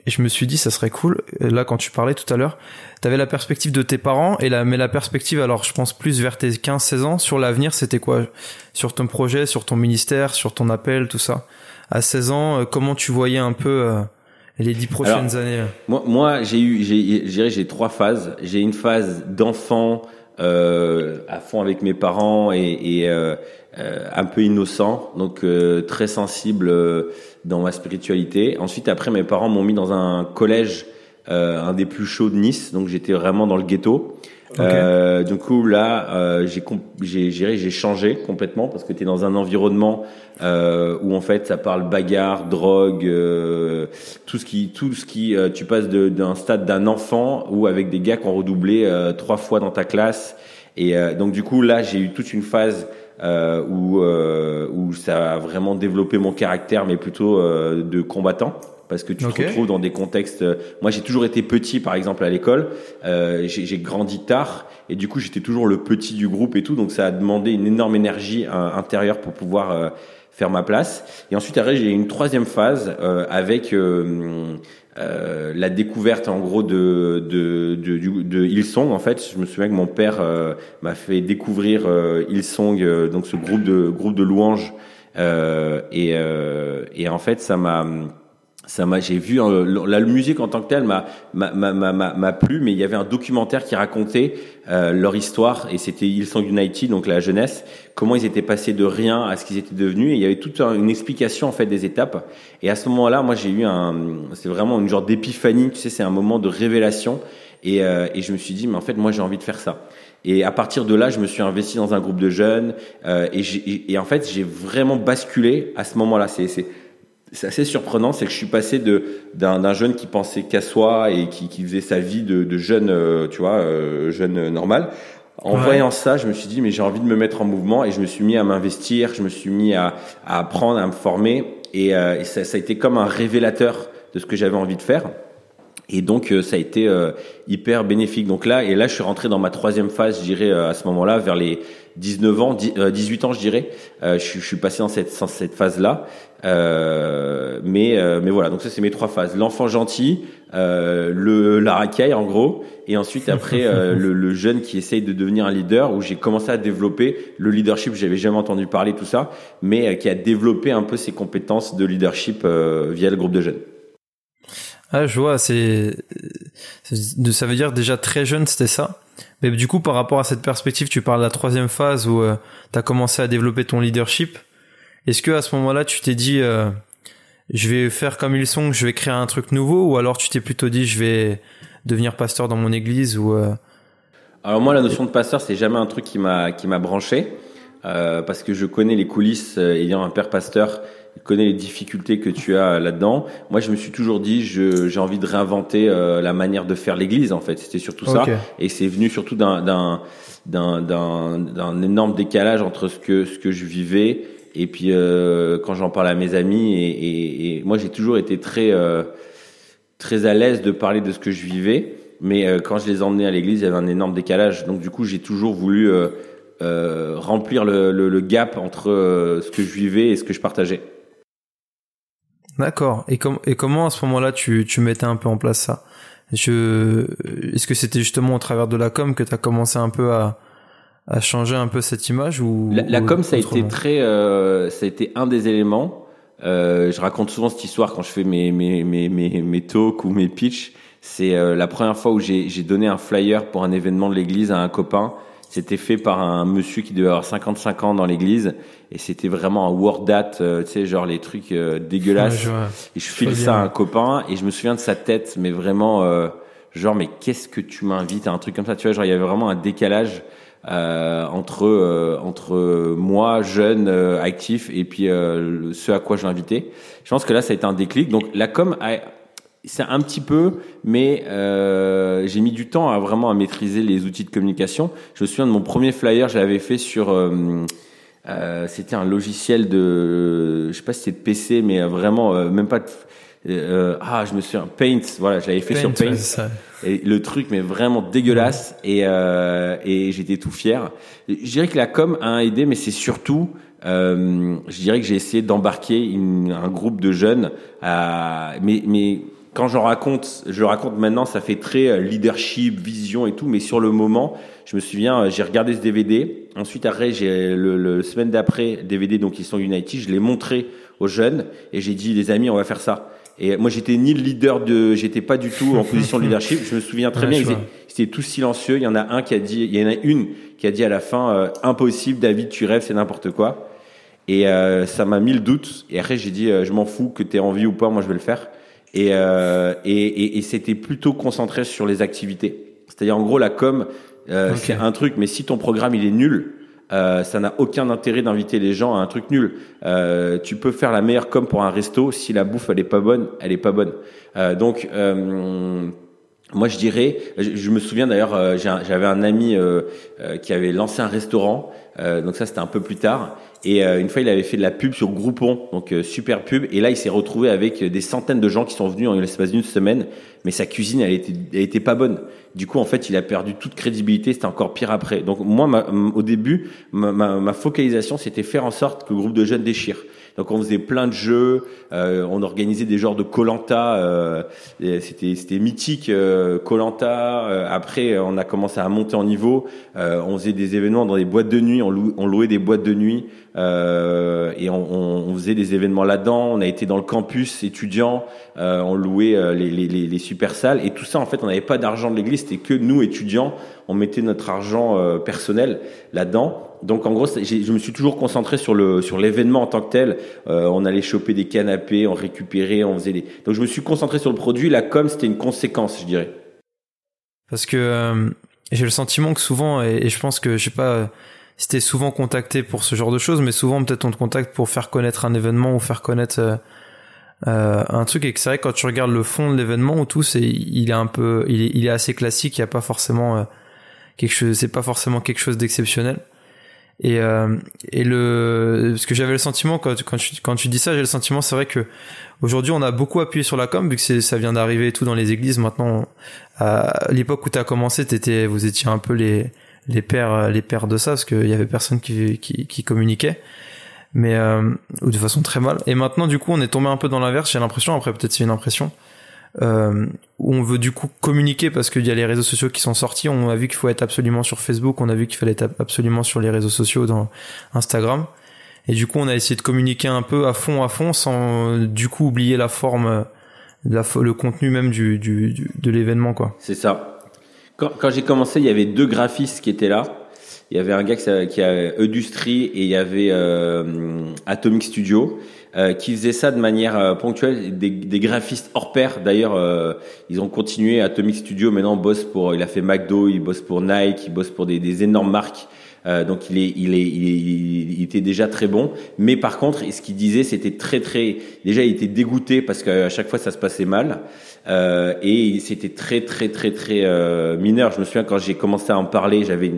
je me suis dit ça serait cool. Là, quand tu parlais tout à l'heure, T'avais la perspective de tes parents et la mais la perspective alors je pense plus vers tes 15-16 ans sur l'avenir c'était quoi? Sur ton projet sur ton ministère sur ton appel tout ça à 16 ans euh, comment tu voyais un peu euh, les dix prochaines années? moi, moi j'ai eu j'ai j'ai trois phases j'ai une phase d'enfant euh, à fond avec mes parents et, et euh, euh un peu innocent donc très sensible dans ma spiritualité ensuite après mes parents m'ont mis dans un collège euh, un des plus chauds de Nice, donc j'étais vraiment dans le ghetto. Euh, du coup là, euh, j'ai j'ai j'ai changé complètement parce que tu es dans un environnement euh, où en fait ça parle bagarre, drogue, euh, tout ce qui tout ce qui euh, tu passes d'un stade d'un enfant ou avec des gars qui ont redoublé trois fois dans ta classe. Et donc du coup là j'ai eu toute une phase où où ça a vraiment développé mon caractère mais plutôt de combattant parce que tu te retrouves dans des contextes. Euh, moi, j'ai toujours été petit, par exemple, à l'école. Euh, j'ai grandi tard et du coup, j'étais toujours le petit du groupe et tout. Donc, ça a demandé une énorme énergie euh, intérieure pour pouvoir euh, faire ma place. Et ensuite, après, j'ai une troisième phase euh, avec la découverte, en gros, de de, de, de, Hillsong. En fait, je me souviens que mon père m'a fait découvrir Hillsong, donc ce groupe de groupe de louanges. et, et en fait, ça m'a ça m'a j'ai vu euh, la musique en tant que telle m'a m'a plu mais il y avait un documentaire qui racontait euh, leur histoire et c'était ils sont United donc la jeunesse comment ils étaient passés de rien à ce qu'ils étaient devenus et il y avait toute une explication en fait des étapes et à ce moment-là moi j'ai eu un c'est vraiment une genre d'épiphanie tu sais c'est un moment de révélation et euh, et je me suis dit mais en fait moi j'ai envie de faire ça et à partir de là, je me suis investi dans un groupe de jeunes euh, et, et, en fait, j'ai vraiment basculé à ce moment-là. C'est c'est assez surprenant, c'est que je suis passé de d'un jeune qui pensait qu'à soi et qui, qui faisait sa vie de, de jeune, euh, tu vois, euh, jeune normal. En voyant ça, je me suis dit mais j'ai envie de me mettre en mouvement et je me suis mis à m'investir, je me suis mis à, à apprendre, à me former et, euh, et ça, ça, a été comme un révélateur de ce que j'avais envie de faire. Et donc euh, ça a été hyper bénéfique. Donc là et là je suis rentré dans ma troisième phase, je dirais à ce moment-là vers les 19 ans, 18 ans je dirais. je, je, suis passé dans cette, cette phase là euh, mais euh, mais voilà, donc ça c'est mes trois phases l'enfant gentil, euh, le la racaille en gros, et ensuite après euh, le, le, jeune qui essaye de devenir un leader où j'ai commencé à développer le leadership. J'avais jamais entendu parler tout ça, mais qui a développé un peu ses compétences de leadership via le groupe de jeunes. Ah, je vois, c'est ça veut dire déjà très jeune, c'était ça. Mais du coup, par rapport à cette perspective, tu parles de la troisième phase où tu as commencé à développer ton leadership. Est-ce que à ce moment-là, tu t'es dit, euh, je vais faire comme ils sont, je vais créer un truc nouveau, ou alors tu t'es plutôt dit, je vais devenir pasteur dans mon église ou euh... Alors moi, la notion de pasteur, c'est jamais un truc qui m'a qui m'a branché. parce que je connais les coulisses ayant un père pasteur connais les difficultés que tu as là-dedans. Moi, je me suis toujours dit, j'ai envie de réinventer euh, la manière de faire l'Église. En fait, c'était surtout ça, et c'est venu surtout d'un d'un d'un énorme décalage entre ce que ce que je vivais et puis euh, quand j'en parle à mes amis et, et, et moi j'ai toujours été très euh, très à l'aise de parler de ce que je vivais, mais euh, quand je les emmenais à l'église, il y avait un énorme décalage. Donc du coup, j'ai toujours voulu euh, remplir le, le, le, gap entre ce que je vivais et ce que je partageais. D'accord. Et, et comment à ce moment-là tu, tu mettais un peu en place ça? Est-ce que c'était justement au travers de la com que tu as commencé un peu à, à changer un peu cette image ou la, com ça a été très euh, ça a été un des éléments. Euh, je raconte souvent cette histoire quand je fais mes mes mes mes, mes talks ou mes pitchs. C'est euh, la première fois où j'ai j'ai donné un flyer pour un événement de l'église à un copain c'était fait par un monsieur qui devait avoir 55 ans dans l'église et c'était vraiment un word date, euh, tu sais, genre les trucs euh, dégueulasses. et je file ça à un copain et je me souviens de sa tête, mais vraiment, euh, genre, mais qu'est-ce que tu m'invites à un truc comme ça, tu vois, genre il y avait vraiment un décalage entre entre moi jeune actif et puis ce à quoi je l'invitais. Je pense que là ça a été un déclic. Donc la com c'est un petit peu, mais euh, j'ai mis du temps à vraiment à maîtriser les outils de communication. Je me souviens de mon premier flyer, je l'avais fait sur, euh, euh, c'était un logiciel de, je sais pas si c'était de PC, mais vraiment euh, même pas. De, euh, ah, je me souviens, Paint, voilà, je l'avais fait sur Paint. Et le truc, mais vraiment dégueulasse, et, et j'étais tout fier. Je dirais que la com a aidé, mais c'est surtout euh, je dirais que j'ai essayé d'embarquer un groupe de jeunes, à, mais, mais quand j'en raconte, je raconte maintenant, ça fait très euh, leadership, vision et tout, mais sur le moment, je me souviens, euh, j'ai regardé ce DVD. Ensuite, après, j'ai le, le, semaine d'après DVD, donc ils sont United, je l'ai montré aux jeunes et j'ai dit, les amis, on va faire ça. Et moi, j'étais ni le leader de, j'étais pas du tout en *laughs* position de leadership. Je me souviens très bien, ils étaient tous silencieux. Il y en a un qui a dit, il y en a une qui a dit à la fin, euh, impossible, David, tu rêves, c'est n'importe quoi. Et ça m'a mis le doute. Et après, j'ai dit, je m'en fous que tu aies envie ou pas, moi, je vais le faire. Et, euh, et, et, et c'était plutôt concentré sur les activités. C'est-à-dire en gros la com, euh, c'est un truc, mais si ton programme il est nul, euh, ça n'a aucun intérêt d'inviter les gens à un truc nul. Euh, tu peux faire la meilleure com pour un resto, si la bouffe elle est pas bonne, elle est pas bonne. Euh, donc euh, moi, je dirais, je, me souviens d'ailleurs, euh, j'avais un ami euh, qui avait lancé un restaurant, donc ça c'était un peu plus tard, et euh, une fois, il avait fait de la pub sur Groupon, donc euh, super pub. Et là, il s'est retrouvé avec des centaines de gens qui sont venus en l'espace d'une semaine, mais sa cuisine, elle était, elle était pas bonne. Du coup, en fait, il a perdu toute crédibilité. C'était encore pire après. Donc moi, au début, ma, ma, ma focalisation, c'était faire en sorte que le groupe de jeunes déchire. Donc on faisait plein de jeux, euh, on organisait des genres de colanta, euh, c'était c'était mythique colanta. Euh, après on a commencé à monter en niveau, on faisait des événements dans des boîtes de nuit, on, on louait des boîtes de nuit. Euh, et on, on, faisait des événements là-dedans. On a été dans le campus étudiant, euh, on louait euh, les, les, les, super salles et tout ça. En fait, on n'avait pas d'argent de l'église, c'était que nous étudiants, on mettait notre argent euh, personnel là-dedans. Donc en gros, je me suis toujours concentré sur le sur l'événement en tant que tel. Euh, on allait choper des canapés, on récupérait, on faisait des. Donc je me suis concentré sur le produit. La com, c'était une conséquence, je dirais. Parce que j'ai le sentiment que souvent, et, je pense que je sais pas si souvent contacté pour ce genre de choses, mais souvent peut-être on te contacte pour faire connaître un événement ou faire connaître euh, euh un truc et que c'est vrai quand tu regardes le fond de l'événement ou tout, c'est il est un peu, il est, il est assez classique, il y a pas forcément euh, quelque chose, c'est pas forcément quelque chose d'exceptionnel. Et euh, et le parce que j'avais le sentiment quand quand tu quand tu dis ça, j'ai le sentiment c'est vrai que aujourd'hui on a beaucoup appuyé sur la com vu que ça vient d'arriver tout dans les églises. Maintenant. à l'époque où tu as commencé, t'étais vous étiez un peu les les pères les pères de ça parce qu'il y avait personne qui, qui, qui communiquait. Mais euh, ou de façon très mal. Et maintenant du coup on est tombé un peu dans l'inverse j'ai l'impression. Après peut-être c'est une impression euh, où on veut du coup communiquer parce qu'il y a les réseaux sociaux qui sont sortis. On a vu qu'il faut être absolument sur Facebook on a vu qu'il fallait être absolument sur les réseaux sociaux dans Instagram. Et du coup on a essayé de communiquer un peu à fond à fond sans du coup oublier la forme le contenu même du, du, du de l'événement quoi. C'est ça. Quand, quand j'ai commencé, il y avait deux graphistes qui étaient là. Il y avait un gars qui a et il y avait euh, Atomic Studio euh, qui faisait ça de manière euh, ponctuelle. Des, des, graphistes hors pair. D'ailleurs, euh, ils ont continué. Atomic Studio maintenant bosse pour. Il a fait McDo, il bosse pour Nike, il bosse pour des, des énormes marques. Euh, donc il, est, il, est, il, était déjà très bon. Mais par contre, ce qu'il disait, c'était très très. Déjà, il était dégoûté parce qu'à chaque fois ça se passait mal. Euh, et c'était très très très très euh, mineur. Je me souviens quand j'ai commencé à en parler, j'avais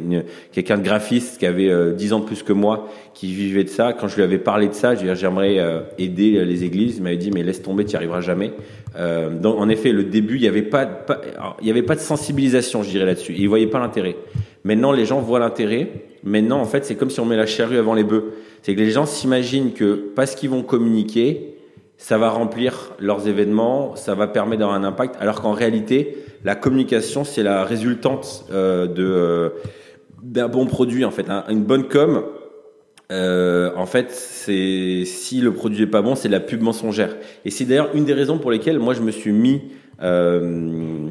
quelqu'un de graphiste qui avait euh, 10 ans de plus que moi, qui vivait de ça. Quand je lui avais parlé de ça, j'aimerais euh, aider les églises. Il m'avait dit mais laisse tomber, tu n'y arriveras jamais. Euh, donc, en effet, le début, il n'y avait pas, pas il y avait pas de sensibilisation, je dirais là-dessus. Ils voyaient pas l'intérêt. Maintenant, les gens voient l'intérêt. Maintenant, en fait, c'est comme si on met la charrue avant les bœufs. C'est que les gens s'imaginent que parce qu'ils vont communiquer, ça va remplir leurs événements, ça va permettre d'avoir un impact, alors qu'en réalité, la communication, c'est la résultante euh, de euh, d'un bon produit en fait. Une bonne com, euh, en fait, c'est si le produit est pas bon, c'est la pub mensongère. Et c'est d'ailleurs une des raisons pour lesquelles moi je me suis mis euh,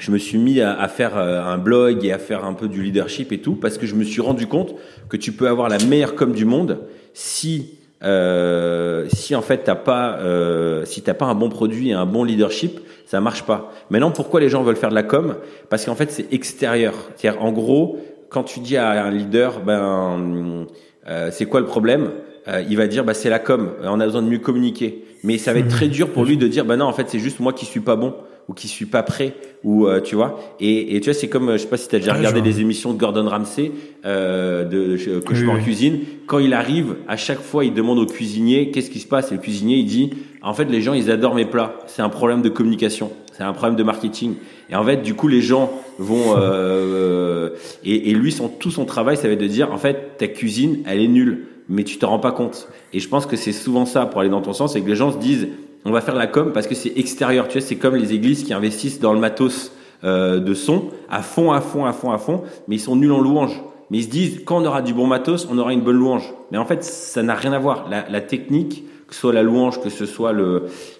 je me suis mis à, faire euh, un blog et à faire un peu du leadership et tout parce que je me suis rendu compte que tu peux avoir la meilleure com du monde si euh, si en fait t'as pas euh, si t'as pas un bon produit et un bon leadership, ça marche pas. Maintenant, pourquoi les gens veulent faire de la com? Parce qu'en fait, c'est extérieur. C'est-à-dire, en gros, quand tu dis à un leader, ben euh, c'est quoi le problème? Euh, Il va dire, bah c'est la com. On a besoin de mieux communiquer. Mais ça va être très dur pour lui de dire, bah non, en fait, c'est juste moi qui suis pas bon ou qui suis pas prêt ou euh, tu vois. Et, et tu vois c'est comme je sais pas si tu as déjà regardé des émissions de Gordon Ramsay euh, de, que je en cuisine. Quand il arrive à chaque fois il demande au cuisinier qu'est-ce qui se passe? Et le cuisinier il dit en fait les gens ils adorent mes plats. C'est un problème de communication. C'est un problème de marketing. Et en fait du coup les gens vont euh, *laughs* euh et, et lui son tout son travail ça va être de dire en fait ta cuisine elle est nulle mais tu te rends pas compte. Et je pense que c'est souvent ça pour aller dans ton sens c'est que les gens se disent on va faire la com parce que c'est extérieur. Tu sais, c'est comme les églises qui investissent dans le matos euh, de son à fond, à fond, à fond, à fond, mais ils sont nuls en louange. Mais ils se disent, quand on aura du bon matos, on aura une bonne louange. Mais en fait, ça n'a rien à voir. La, technique, que ce soit la louange, que ce soit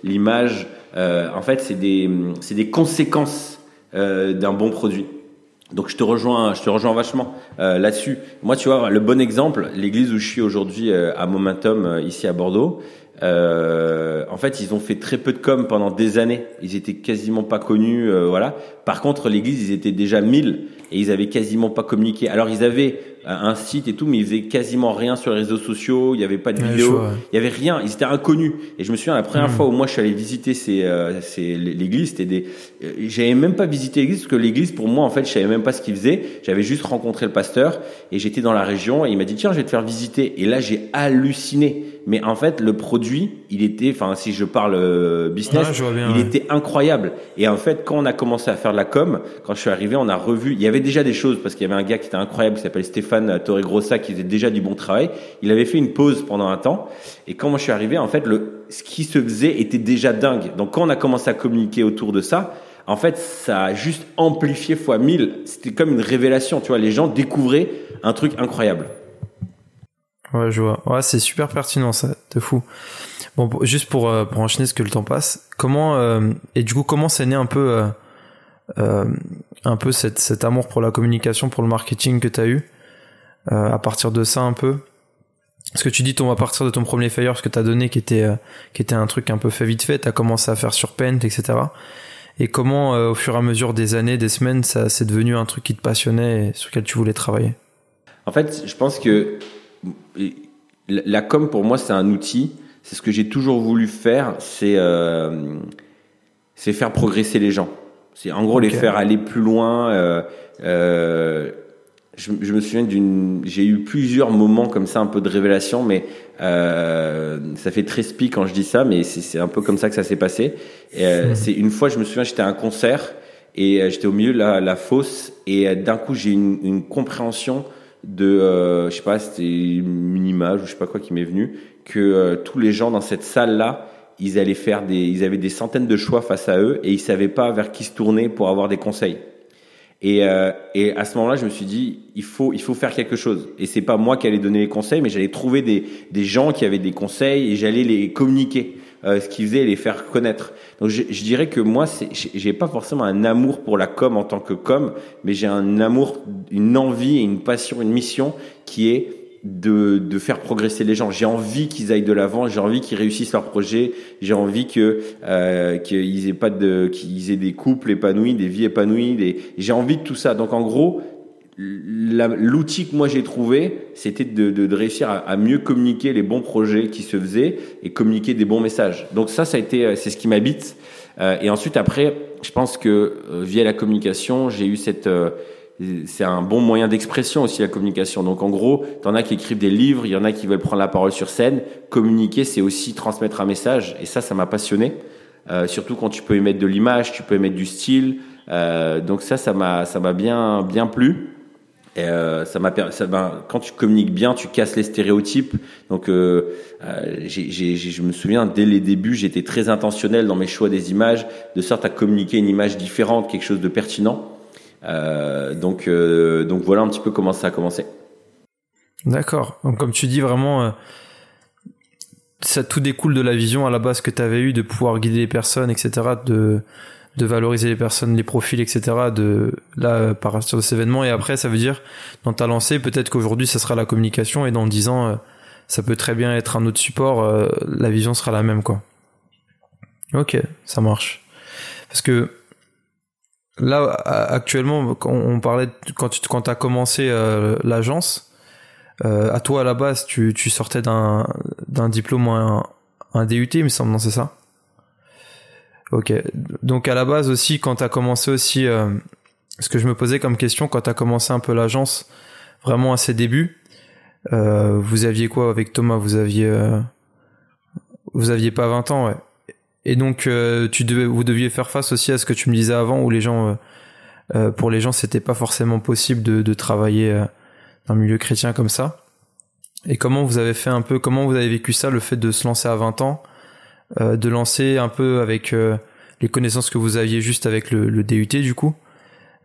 l'image, euh, en fait, c'est des, des conséquences euh, d'un bon produit. Donc je te rejoins, je te rejoins vachement là-dessus. Moi, tu vois, le bon exemple, l'église où je suis aujourd'hui à Momentum ici à Bordeaux, euh, en fait, ils ont fait très peu de com pendant des années. Ils étaient quasiment pas connus, euh, voilà. Par contre, l'église, ils étaient déjà 1000 et ils avaient quasiment pas communiqué. Alors, ils avaient euh, un site et tout, mais ils faisaient quasiment rien sur les réseaux sociaux. Il y avait pas de vidéos, il y avait rien. Ils étaient inconnus. Et je me souviens la première hmm. fois où moi je suis allé visiter ces, euh, l'église, c'était des. J'avais même pas visité l'église parce que l'église pour moi en fait je savais même pas ce qu'ils faisaient. J'avais juste rencontré le pasteur et j'étais dans la région et il m'a dit tiens je vais te faire visiter. Et là j'ai halluciné mais en fait le produit il était enfin si je parle euh, business il était incroyable et en fait quand on a commencé à faire de la com quand je suis arrivé on a revu il y avait déjà des choses parce qu'il y avait un gars qui était incroyable qui s'appelle Stéphane Torregrossa qui faisait déjà du bon travail il avait fait une pause pendant un temps et quand moi je suis arrivé en fait le ce qui se faisait était déjà dingue donc quand on a commencé à communiquer autour de ça en fait, ça a juste amplifié fois 1000. C'était comme une révélation, tu vois. Les gens découvraient un truc incroyable. Ouais, je vois. Ouais, c'est super pertinent, ça, de fou. Bon, juste pour, euh, pour enchaîner ce que le temps passe, comment, euh, et du coup, comment c'est né un peu, euh, euh, un peu cette, cet amour pour la communication, pour le marketing que tu as eu, à partir de ça un peu? Ce que tu dis tombe à partir de ton premier fire, ce que tu as donné qui était, qui était un truc un peu fait vite fait, tu as commencé à faire sur Paint, etc. Et comment, au fur et à mesure des années, des semaines, ça c'est devenu un truc qui te passionnait et sur lequel tu voulais travailler? En fait, je pense que la com pour moi c'est un outil. C'est ce que j'ai toujours voulu faire. C'est euh, c'est faire progresser les gens. C'est en gros les faire aller plus loin. Euh, euh, je, je, me souviens d'une, j'ai eu plusieurs moments comme ça, un peu de révélation, mais ça fait très spi quand je dis ça, mais c'est un peu comme ça que ça s'est passé. Euh, c'est une fois, je me souviens, j'étais à un concert et j'étais au milieu de la, la fosse et d'un coup j'ai une, une compréhension de, euh, je sais pas, c'était une image ou je sais pas quoi qui m'est venu, que euh, tous les gens dans cette salle-là, ils allaient faire des, ils avaient des centaines de choix face à eux et ils savaient pas vers qui se tourner pour avoir des conseils. Et, euh, et à ce moment-là, je me suis dit, il faut, il faut faire quelque chose. Et c'est pas moi qui allais donner les conseils, mais j'allais trouver des, des gens qui avaient des conseils et j'allais les communiquer. Euh, ce qu'ils faisaient et les faire connaître. Donc je, je dirais que moi, j'ai pas forcément un amour pour la com en tant que com, mais j'ai un amour, une envie et une passion, une mission qui est de, de faire progresser les gens. J'ai envie qu'ils aillent de l'avant, j'ai envie qu'ils réussissent leur projet, j'ai envie que euh, qu'ils aient pas de qu'ils aient des couples épanouis, des vies épanouies, des... j'ai envie de tout ça. Donc en gros, l'outil que moi j'ai trouvé, c'était de, de, de, réussir à, à, mieux communiquer les bons projets qui se faisaient et communiquer des bons messages. Donc ça, ça a été, c'est ce qui m'habite. Euh, et ensuite, après, je pense que euh, via la communication, j'ai eu cette euh, c'est un bon moyen d'expression aussi la communication. Donc en gros, t'en as qui écrivent des livres, il y en a qui veulent prendre la parole sur scène. Communiquer, c'est aussi transmettre un message, et ça, ça m'a passionné. Euh, surtout quand tu peux émettre de l'image, tu peux émettre du style. Euh, donc ça, ça m'a, ça m'a bien, bien plu. Et euh, ça m'a, quand tu communiques bien, tu casses les stéréotypes. Donc, euh, euh je me souviens dès les débuts, j'étais très intentionnel dans mes choix des images, de sorte à communiquer une image différente, quelque chose de pertinent. Donc, voilà un petit peu comment ça a commencé. D'accord. Donc comme tu dis vraiment, ça tout découle de la vision à la base que tu avais eu de pouvoir guider les personnes, etc. de valoriser les personnes, les profils, etc. De là par partir de cet événement et après ça veut dire dans ta lancée peut-être qu'aujourd'hui ça sera la communication et dans dix ans ça peut très bien être un autre support. la vision sera la même quoi. Ok, ça marche. Parce que là actuellement quand on parlait quand tu as commencé euh, l'agence euh, à toi à la base tu, sortais d'un d'un diplôme un, un DUT il me semble non c'est ça? Ok. Donc à la base aussi quand tu as commencé aussi euh, ce que je me posais comme question quand tu as commencé un peu l'agence vraiment à ses débuts euh, vous aviez quoi avec Thomas? Vous aviez euh, vous aviez pas 20 ans ouais. Et donc, euh, tu devais, vous deviez faire face aussi à ce que tu me disais avant, où les gens, euh, euh pour les gens, c'était pas forcément possible de, de travailler dans un milieu chrétien comme ça. Et comment vous avez fait un peu, comment vous avez vécu ça, le fait de se lancer à 20 ans, de lancer un peu avec les connaissances que vous aviez juste avec le, le, DUT du coup,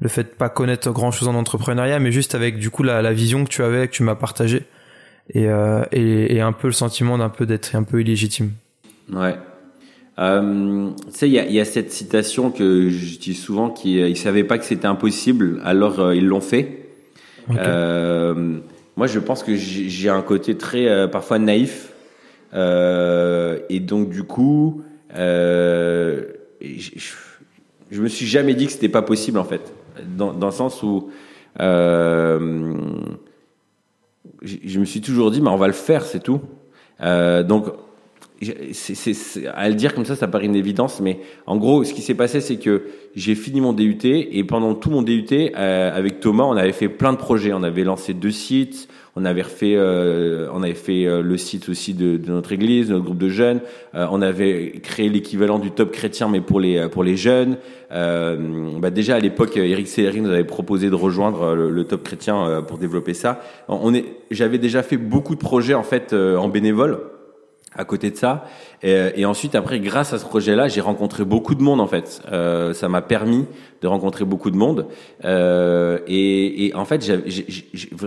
le fait de pas connaître grand chose en entrepreneuriat, mais juste avec du coup la, la vision que tu avais, que tu m'as partagé, et, et, et un peu le sentiment d'un peu d'être un peu illégitime. Ouais, euh, tu sais, il y a, y a, cette citation que je dis souvent qui euh, ils savaient pas que c'était impossible, alors euh, ils l'ont fait. Euh, moi, je pense que j'ai un côté très euh, parfois naïf, et donc du coup, je, je, me suis jamais dit que c'était pas possible en fait, dans, dans le sens où je, je, me suis toujours dit, mais on va le faire, c'est tout. donc à le dire comme ça, ça paraît une évidence, mais en gros, ce qui s'est passé, c'est que j'ai fini mon DUT et pendant tout mon DUT, euh, avec Thomas, on avait fait plein de projets. On avait lancé deux sites, on avait refait, euh, on avait fait euh, le site aussi de, de, notre église, notre groupe de jeunes. Euh, on avait créé l'équivalent du Top Chrétien, mais pour les pour les jeunes. bah déjà à l'époque, Eric Sellery nous avait proposé de rejoindre le, le Top Chrétien pour développer ça. On est, j'avais déjà fait beaucoup de projets en fait en bénévole à côté de ça. Et, et, ensuite, après, grâce à ce projet-là, j'ai rencontré beaucoup de monde en fait. Euh, ça m'a permis de rencontrer beaucoup de monde. Euh, et, et, en fait, j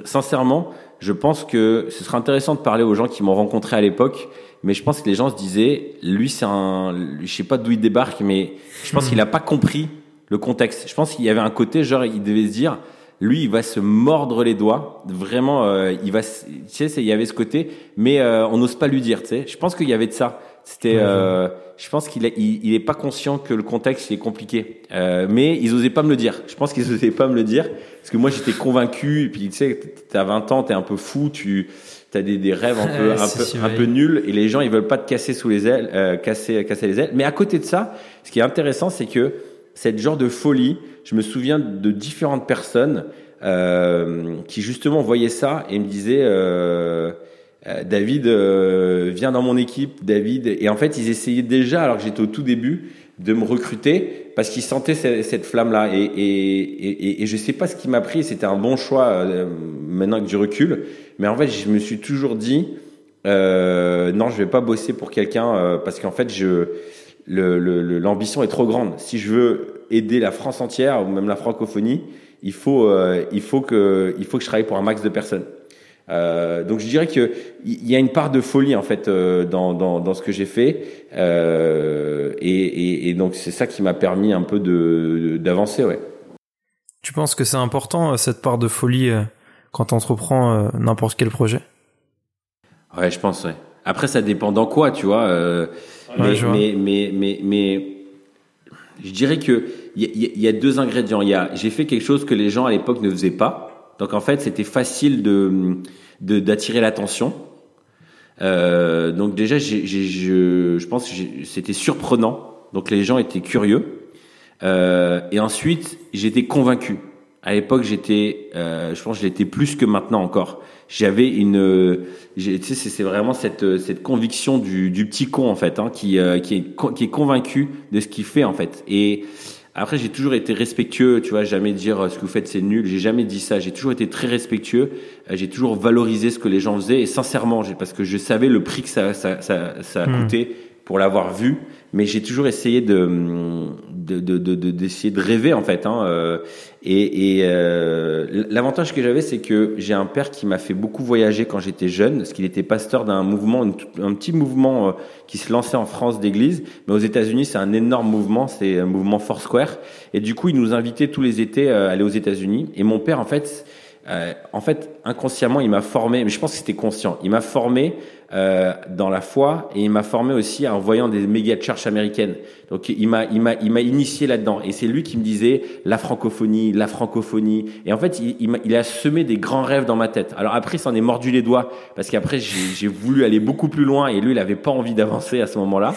sincèrement, je pense que ce serait intéressant de parler aux gens qui m'ont rencontré à l'époque. Mais je pense que les gens se disaient, lui, c'est un, je sais pas d'où il débarque, mais je pense qu'il a pas compris le contexte. Je pense qu'il y avait un côté genre, il devait se dire, lui, il va se mordre les doigts. Vraiment, euh, il va. Tu sais, il y avait ce côté, mais euh, on n'ose pas lui dire. Tu sais, je pense qu'il y avait de ça. C'était. Euh, je pense qu'il est, il, est pas conscient que le contexte est compliqué. Euh, mais ils osaient pas me le dire. Je pense qu'ils *laughs* osaient pas me le dire parce que moi j'étais convaincu. Et puis tu sais, t'as 20 ans, t'es un peu fou, tu t'as des, des rêves un *laughs* peu un peu un peu nuls et les gens ils veulent pas te casser sous les ailes, euh, casser casser les ailes. Mais à côté de ça, ce qui est intéressant, c'est que cette genre de folie, je me souviens de différentes personnes euh, qui justement voyaient ça et me disaient euh David euh, viens dans mon équipe, David. Et en fait, ils essayaient déjà, alors que j'étais au tout début, de me recruter parce qu'ils sentaient cette, flamme-là. Et, et, et, et, je sais pas ce qui m'a pris. C'était un bon choix euh, maintenant que du recul. Mais en fait, je me suis toujours dit non, je vais pas bosser pour quelqu'un parce qu'en fait, je l'ambition est trop grande. Si je veux aider la France entière ou même la francophonie, il faut, euh, il faut que, il faut que je travaille pour un max de personnes. Euh, donc je dirais que il y a une part de folie en fait euh, dans, dans, dans, ce que j'ai fait euh, et, et, et, donc c'est ça qui m'a permis un peu de d'avancer ouais. Tu penses que c'est important euh, cette part de folie quand tu entreprends n'importe quel projet? Ouais, je pense ouais. Après ça dépend dans quoi, tu vois. Mais, mais, mais, mais, mais, je dirais que il y, y, a deux ingrédients. Il y a, j'ai fait quelque chose que les gens à l'époque ne faisaient pas. Donc en fait, c'était facile de d'attirer l'attention. Euh, donc déjà, j'ai, je, je pense que c'était surprenant. Donc les gens étaient curieux. Euh, et ensuite, j'étais convaincu. À l'époque, j'étais, euh, je pense, que j'étais plus que maintenant encore. J'avais une, tu sais, c'est vraiment cette cette conviction du, du petit con en fait, hein, qui euh, qui est qui est convaincu de ce qu'il fait en fait. Et après, j'ai toujours été respectueux, tu vois, jamais dire euh, ce que vous faites c'est nul. J'ai jamais dit ça. J'ai toujours été très respectueux. Euh, j'ai toujours valorisé ce que les gens faisaient et sincèrement, parce que je savais le prix que ça ça ça, ça a hmm. Pour l'avoir vu mais j'ai toujours essayé de d'essayer de, de, rêver en fait. Hein, euh, et, et euh, l'avantage que j'avais, c'est que j'ai un père qui m'a fait beaucoup voyager quand j'étais jeune, parce qu'il était pasteur d'un mouvement, un petit mouvement euh, qui se lançait en France d'église, mais aux États-Unis, c'est un énorme mouvement, c'est un mouvement Foursquare. Et du coup, il nous invitait tous les étés à aller aux États-Unis. Et mon père, en fait, euh, en fait, inconsciemment, il m'a formé, mais je pense que c'était conscient. Il m'a formé euh, dans la foi et il m'a formé aussi en voyant des méga churches américaines. Donc il m'a il m'a il m'a initié là-dedans et c'est lui qui me disait la francophonie, la francophonie et en fait il, il, il, a semé des grands rêves dans ma tête. Alors après il s'en est mordu les doigts parce qu'après j'ai voulu aller beaucoup plus loin et lui il avait pas envie d'avancer à ce moment-là.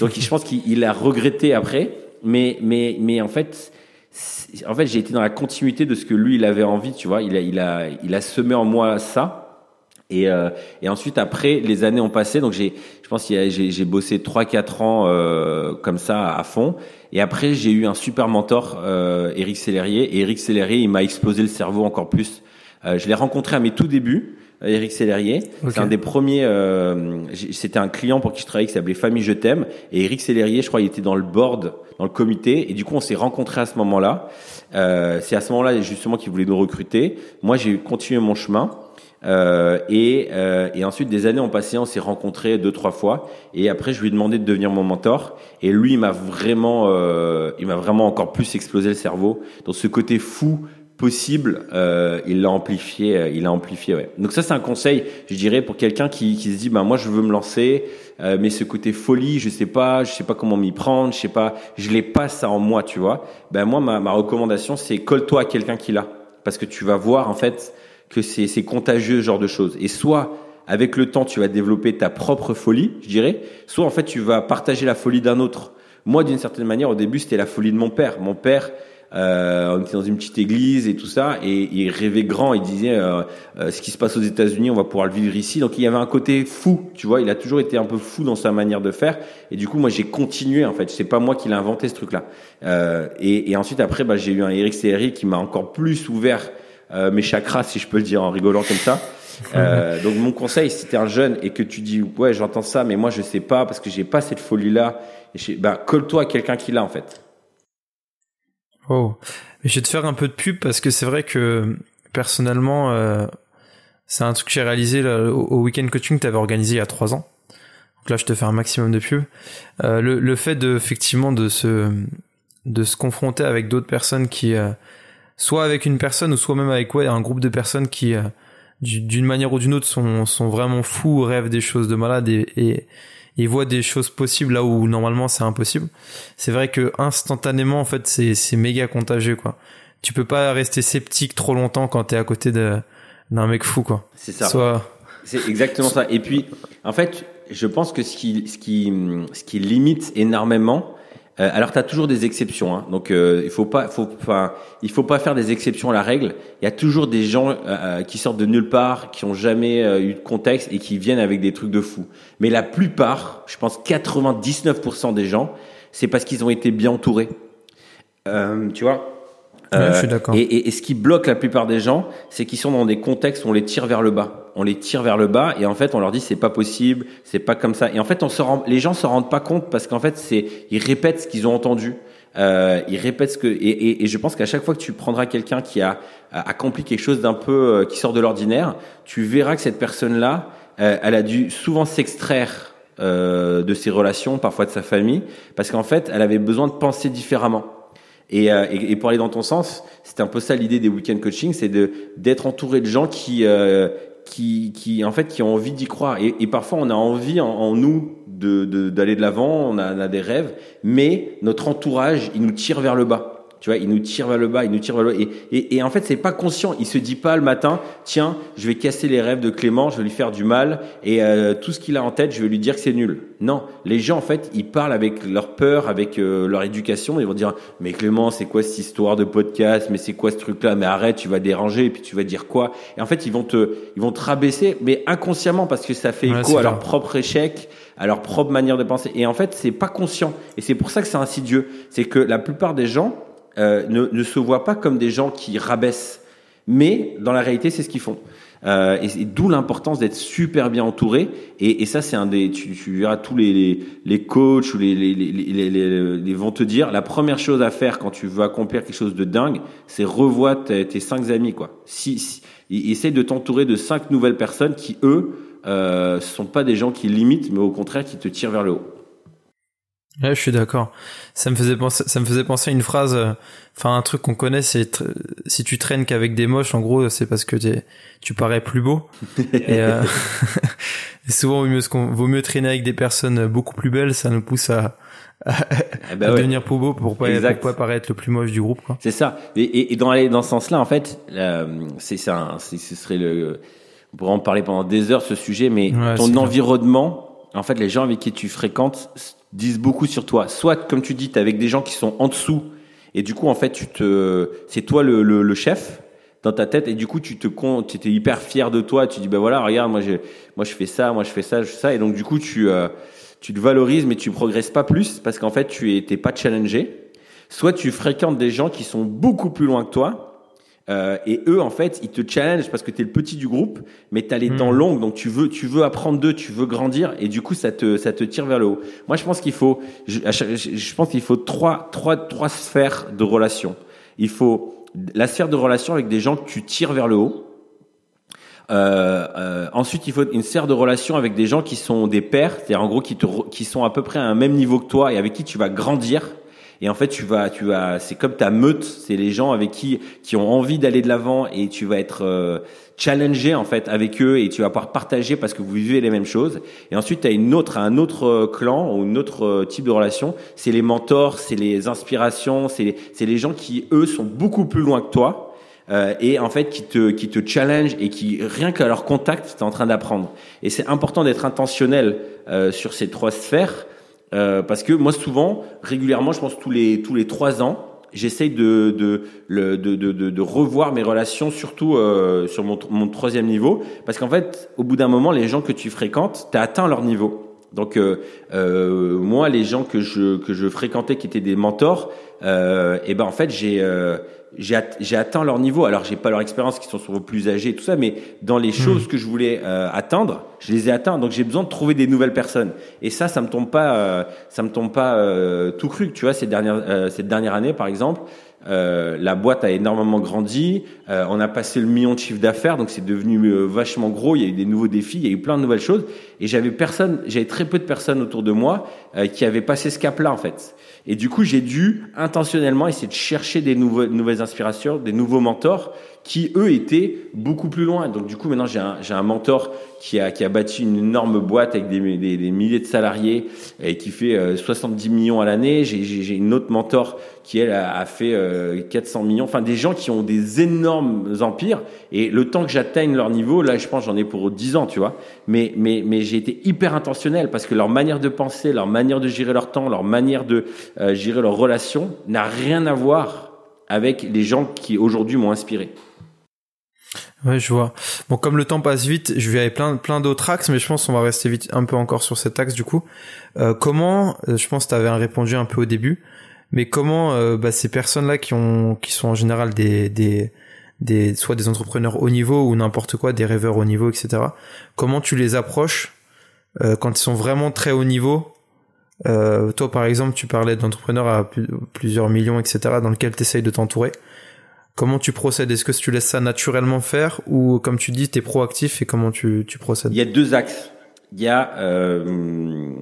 Donc je pense qu'il a regretté après mais mais mais en fait en fait, j'ai été dans la continuité de ce que lui, il avait envie, tu vois. Il a, il a, il a semé en moi ça. Et, euh, et ensuite, après, les années ont passé. Donc, j'ai, je pense que j'ai, bossé trois, quatre ans euh, comme ça à fond. Et après, j'ai eu un super mentor, euh, Eric Sellerier. Et Eric Sellerier, il m'a explosé le cerveau encore plus. Euh, je l'ai rencontré à mes tout débuts. Eric Sellerier. C'est un des premiers. Euh, c'était un client pour qui je travaillais qui s'appelait Famille Je t'aime. Et Eric Sellerier, je crois, il était dans le board, dans le comité. Et du coup, on s'est rencontrés à ce moment-là. Euh, c'est à ce moment-là justement qu'il voulait nous recruter. Moi, j'ai continué mon chemin. Euh, et, euh, et, ensuite, des années ont passé, on s'est rencontrés deux, trois fois. Et après, je lui ai demandé de devenir mon mentor. Et lui, il m'a vraiment, euh, il m'a vraiment encore plus explosé le cerveau. Dans ce côté fou possible, euh, il l'a amplifié, euh, il l'a amplifié. Ouais. Donc ça, c'est un conseil, je dirais, pour quelqu'un qui, qui se dit, bah moi, je veux me lancer, euh, mais ce côté folie, je sais pas, je sais pas comment m'y prendre, je sais pas, je l'ai pas ça en moi, tu vois. Ben moi, ma, ma recommandation, c'est colle-toi à quelqu'un qui l'a, parce que tu vas voir en fait que c'est contagieux ce genre de choses. Et soit avec le temps, tu vas développer ta propre folie, je dirais, soit en fait, tu vas partager la folie d'un autre. Moi, d'une certaine manière, au début, c'était la folie de mon père. Mon père, euh, on était dans une petite église et tout ça, et il rêvait grand. Il disait euh, euh, ce qui se passe aux États-Unis, on va pouvoir le vivre ici. Donc il y avait un côté fou, tu vois. Il a toujours été un peu fou dans sa manière de faire. Et du coup, moi, j'ai continué en fait. C'est pas moi qui l'ai inventé ce truc-là. Euh, et, et, ensuite, après, bah, j'ai eu un Eric Serri qui m'a encore plus ouvert euh, mes chakras, si je peux le dire en rigolant comme ça. *laughs* Euh, donc mon conseil, si t'es un jeune et que tu dis ouais j'entends ça, mais moi je sais pas parce que j'ai pas cette folie là, bah colle-toi à quelqu'un qui l'a en fait. Oh, mais je vais te faire un peu de pub parce que c'est vrai que personnellement, euh, c'est un truc que j'ai réalisé au, week-end coaching que tu avais organisé il y a trois ans. Donc là, je te fais un maximum de pub. Euh, le, le, fait de effectivement de se de se confronter avec d'autres personnes qui soit avec une personne ou soit même avec ouais un groupe de personnes qui euh, d'une manière ou d'une autre sont sont vraiment fous, rêvent des choses de malade et, et il voit des choses possibles là où normalement c'est impossible. C'est vrai que instantanément en fait c'est c'est méga contagieux quoi. Tu peux pas rester sceptique trop longtemps quand t'es à côté de d'un mec fou quoi. C'est ça. Soit... C'est exactement ça. Et puis en fait, je pense que ce qui ce qui ce qui limite énormément euh, alors, tu as toujours des exceptions, hein. donc euh, il faut pas, faut, enfin, il faut pas faire des exceptions à la règle. Il y a toujours des gens euh, qui sortent de nulle part, qui ont jamais eu de contexte et qui viennent avec des trucs de fou. Mais la plupart, je pense 99% des gens, c'est parce qu'ils ont été bien entourés. tu vois je suis d'accord. Et, et, ce qui bloque la plupart des gens, c'est qu'ils sont dans des contextes où on les tire vers le bas on les tire vers le bas et en fait on leur dit c'est pas possible, c'est pas comme ça. Et en fait on se rend, les gens se rendent pas compte parce qu'en fait c'est ils répètent ce qu'ils ont entendu. Euh, ils répètent ce que et, et, je pense qu'à chaque fois que tu prendras quelqu'un qui a, accompli quelque chose d'un peu euh, qui sort de l'ordinaire, tu verras que cette personne là, euh, elle a dû souvent s'extraire euh, de ses relations, parfois de sa famille, parce qu'en fait elle avait besoin de penser différemment. Et, et, pour aller dans ton sens, c'est un peu ça l'idée des week-end coaching, c'est de d'être entouré de gens qui euh, qui, qui, en fait, qui ont envie d'y croire. Et, parfois, on a envie en, nous d'aller de, l'avant, on on a, des rêves, mais notre entourage, il nous tire vers le bas. Tu vois, il nous tire vers le bas, il nous tire vers le bas. Et, et, et en fait, c'est pas conscient. Il se dit pas le matin, tiens, je vais casser les rêves de Clément, je vais lui faire du mal, et euh, tout ce qu'il a en tête, je vais lui dire que c'est nul. Non, les gens, en fait, ils parlent avec leur peur, avec euh, leur éducation. Ils vont dire, mais Clément, c'est quoi cette histoire de podcast? Mais c'est quoi ce truc-là? Mais arrête, tu vas déranger, et puis tu vas dire quoi? Et en fait, ils vont te, ils vont te rabaisser, mais inconsciemment, parce que ça fait écho à leur propre échec à leur propre manière de penser. Et en fait, c'est pas conscient. Et c'est pour ça que c'est insidieux. C'est que la plupart des gens, euh, ne, se voient pas comme des gens qui rabaissent, mais dans la réalité, c'est ce qu'ils font. Euh, et, d'où l'importance d'être super bien entouré. Et, ça, c'est un des. Tu, verras tous les, les, coachs ou les, les, les, les, vont te dire la première chose à faire quand tu veux accomplir quelque chose de dingue, c'est revois tes, tes, cinq amis quoi. Si, si essaye de t'entourer de cinq nouvelles personnes qui eux euh, sont pas des gens qui limitent, mais au contraire qui te tirent vers le haut. Ouais, je suis d'accord. Ça me faisait penser, ça me faisait penser à une phrase, euh, enfin un truc qu'on connaît, c'est si tu traînes qu'avec des moches, en gros, c'est parce que tu parais plus beau. et, euh, *laughs* et, souvent, vaut mieux, vaut mieux traîner avec des personnes beaucoup plus belles, ça nous pousse à, à, eh ben devenir plus beau pour pas, pour pas paraître le plus moche du groupe. C'est ça. Et, et, dans, dans ce sens-là, en fait, c'est ça, ce serait le, on pourrait en parler pendant des heures ce sujet, mais ton environnement, en fait, les gens avec qui tu fréquentes disent beaucoup sur toi. Soit, comme tu dis, es avec des gens qui sont en dessous, et du coup, en fait, tu te, c'est toi le, le, le, chef dans ta tête, et du coup, tu te tu étais hyper fier de toi. Tu dis, ben voilà, regarde, moi, je, moi, je fais ça, moi, je fais ça, je fais ça, et donc, du coup, tu, euh, tu te valorises, mais tu progresses pas plus parce qu'en fait, tu étais pas challengé. Soit tu fréquentes des gens qui sont beaucoup plus loin que toi, euh, et eux, en fait, ils te challenge parce que tu es le petit du groupe, mais tu as les dents hmm. longues, donc tu veux, tu veux apprendre d'eux, tu veux grandir, et du coup, ça te, ça te tire vers le haut. Moi, je pense qu'il faut, je, je pense qu'il faut trois, trois, trois sphères de relations. Il faut la sphère de relation avec des gens que tu tires vers le haut. Euh, euh, ensuite, il faut une sphère de relation avec des gens qui sont des pairs, c'est-à-dire en gros qui, te, qui sont à peu près à un même niveau que toi et avec qui tu vas grandir et en fait, tu vas, tu vas, c'est comme ta meute, c'est les gens avec qui qui ont envie d'aller de l'avant et tu vas être euh, challengé en fait avec eux et tu vas pouvoir partager parce que vous vivez les mêmes choses. Et ensuite, tu as une autre, un autre euh, clan ou un autre euh, type de relation. C'est les mentors, c'est les inspirations, c'est les, c'est les gens qui eux sont beaucoup plus loin que toi. Euh, et en fait qui te qui te challenge et qui rien qu'à leur contact tu es en train d'apprendre et c'est important d'être intentionnel euh, sur ces trois sphères euh, parce que moi souvent, régulièrement, je pense tous les tous les trois ans, j'essaye de de, de, de, de, revoir mes relations, surtout euh, sur mon, mon troisième niveau, parce qu'en fait, au bout d'un moment, les gens que tu fréquentes, tu as atteint leur niveau. Donc euh, euh, moi, les gens que je que je fréquentais, qui étaient des mentors, euh, et ben en fait, j'ai j'ai atteint leur niveau. Alors, j'ai pas leur expérience, qui sont souvent plus âgés et tout ça, mais dans les hmm. choses que je voulais euh, atteindre, je les ai atteints. Donc, j'ai besoin de trouver des nouvelles personnes. Et ça, ça me tombe pas, euh, ça me tombe pas euh, tout cru. Tu vois, cette dernière, cette dernière année, par exemple, euh, la boîte a énormément grandi. Euh, on a passé le million de chiffre d'affaires, donc c'est devenu euh, vachement gros. Il y a eu des nouveaux défis, il y a eu plein de nouvelles choses. Et j'avais personne, j'avais très peu de personnes autour de moi qui avaient passé ce cap-là en fait. Et du coup, j'ai dû intentionnellement essayer de chercher des nouvelles inspirations, des nouveaux mentors qui eux étaient beaucoup plus loin. Donc du coup maintenant j'ai un, j'ai un mentor qui a, qui a bâti une énorme boîte avec des, des, des milliers de salariés et qui fait 70 euh, millions à l'année. J'ai, une autre mentor qui elle a, fait 400 euh, millions. Enfin des gens qui ont des énormes empires et le temps que j'atteigne leur niveau, là je pense j'en ai pour 10 ans, tu vois. Mais mais mais j'ai été hyper intentionnel parce que leur manière de penser, leur manière de gérer leur temps, leur manière de euh, gérer leurs relations n'a rien à voir avec les gens qui aujourd'hui m'ont inspiré. Ouais, je vois. Bon, comme le temps passe vite, je vais aller plein, plein d'autres axes, mais je pense qu'on va rester vite un peu encore sur cet axe du coup. Euh, comment, euh, je pense que tu avais répondu un peu au début, mais comment euh, bah, ces personnes-là qui ont, qui sont en général des, des, soit des entrepreneurs haut niveau ou n'importe quoi, des rêveurs haut niveau, etc. Comment tu les approches quand ils sont vraiment très haut niveau? Toi, par exemple, tu parlais d'entrepreneurs à plusieurs millions, etc., dans lequel tu essayes de t'entourer. Comment tu procèdes? Est-ce que tu laisses ça naturellement faire ou comme tu dis, tu es proactif et comment tu, tu procèdes? Il y a deux axes. Il y a euh,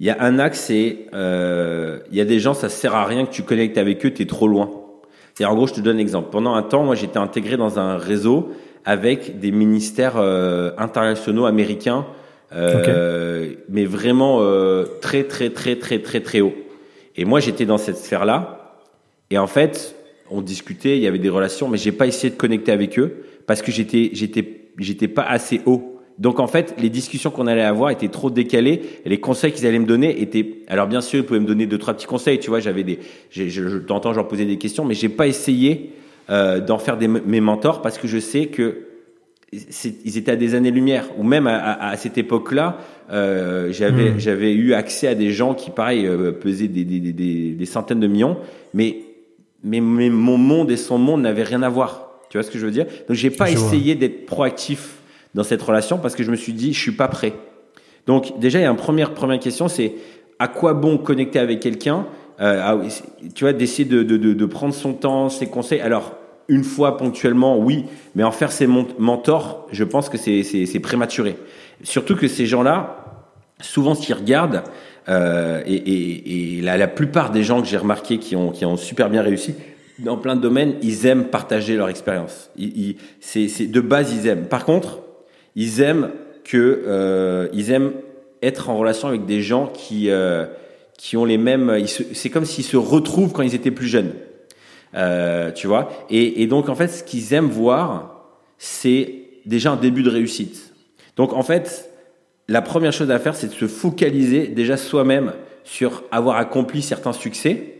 il y a un axe, c'est euh, il y a des gens, ça sert à rien que tu connectes avec eux, tu es trop loin. C'est en gros, je te donne un exemple. Pendant un temps, moi, j'étais intégré dans un réseau avec des ministères euh, internationaux américains, euh, mais vraiment euh, très très très très très très haut. Et moi, j'étais dans cette sphère-là. Et en fait, on discutait, il y avait des relations, mais j'ai pas essayé de connecter avec eux parce que j'étais, j'étais, j'étais pas assez haut. Donc en fait, les discussions qu'on allait avoir étaient trop décalées et les conseils qu'ils allaient me donner étaient. Alors bien sûr, ils pouvaient me donner deux trois petits conseils. Tu vois, j'avais des, je, je t'entends, j'en posais des questions, mais j'ai pas essayé euh, d'en faire des, mes mentors parce que je sais que ils étaient à des années-lumière. Ou même à, à, à cette époque-là, euh, j'avais Hmm. j'avais eu accès à des gens qui, pareil, euh, pesaient des, des, des, des, des centaines de millions, mais, mais mais mon monde et son monde n'avaient rien à voir. Tu vois ce que je veux dire? Donc j'ai pas Je essayé d'être proactif dans cette relation parce que je me suis dit je suis pas prêt. Donc déjà il y a une première première question c'est à quoi bon connecter avec quelqu'un? Euh, ah Tu vois d'essayer de, de, de, de prendre son temps, ses conseils. Alors une fois ponctuellement oui, mais en faire ses mentors, je pense que c'est c'est c'est prématuré. Surtout que ces gens-là, souvent ce qu'ils regardent euh, et, et, et la, la plupart des gens que j'ai remarqué qui ont qui ont super bien réussi dans plein de domaines, ils aiment partager leur expérience. C'est, de base ils aiment. Par contre, ils aiment que euh, ils aiment être en relation avec des gens qui euh, qui ont les mêmes. c'est comme s'ils se retrouvent quand ils étaient plus jeunes. Euh, tu vois? Et, et donc en fait, ce qu'ils aiment voir, c'est déjà un début de réussite. Donc en fait, la première chose à faire, c'est de se focaliser déjà soi-même sur avoir accompli certains succès.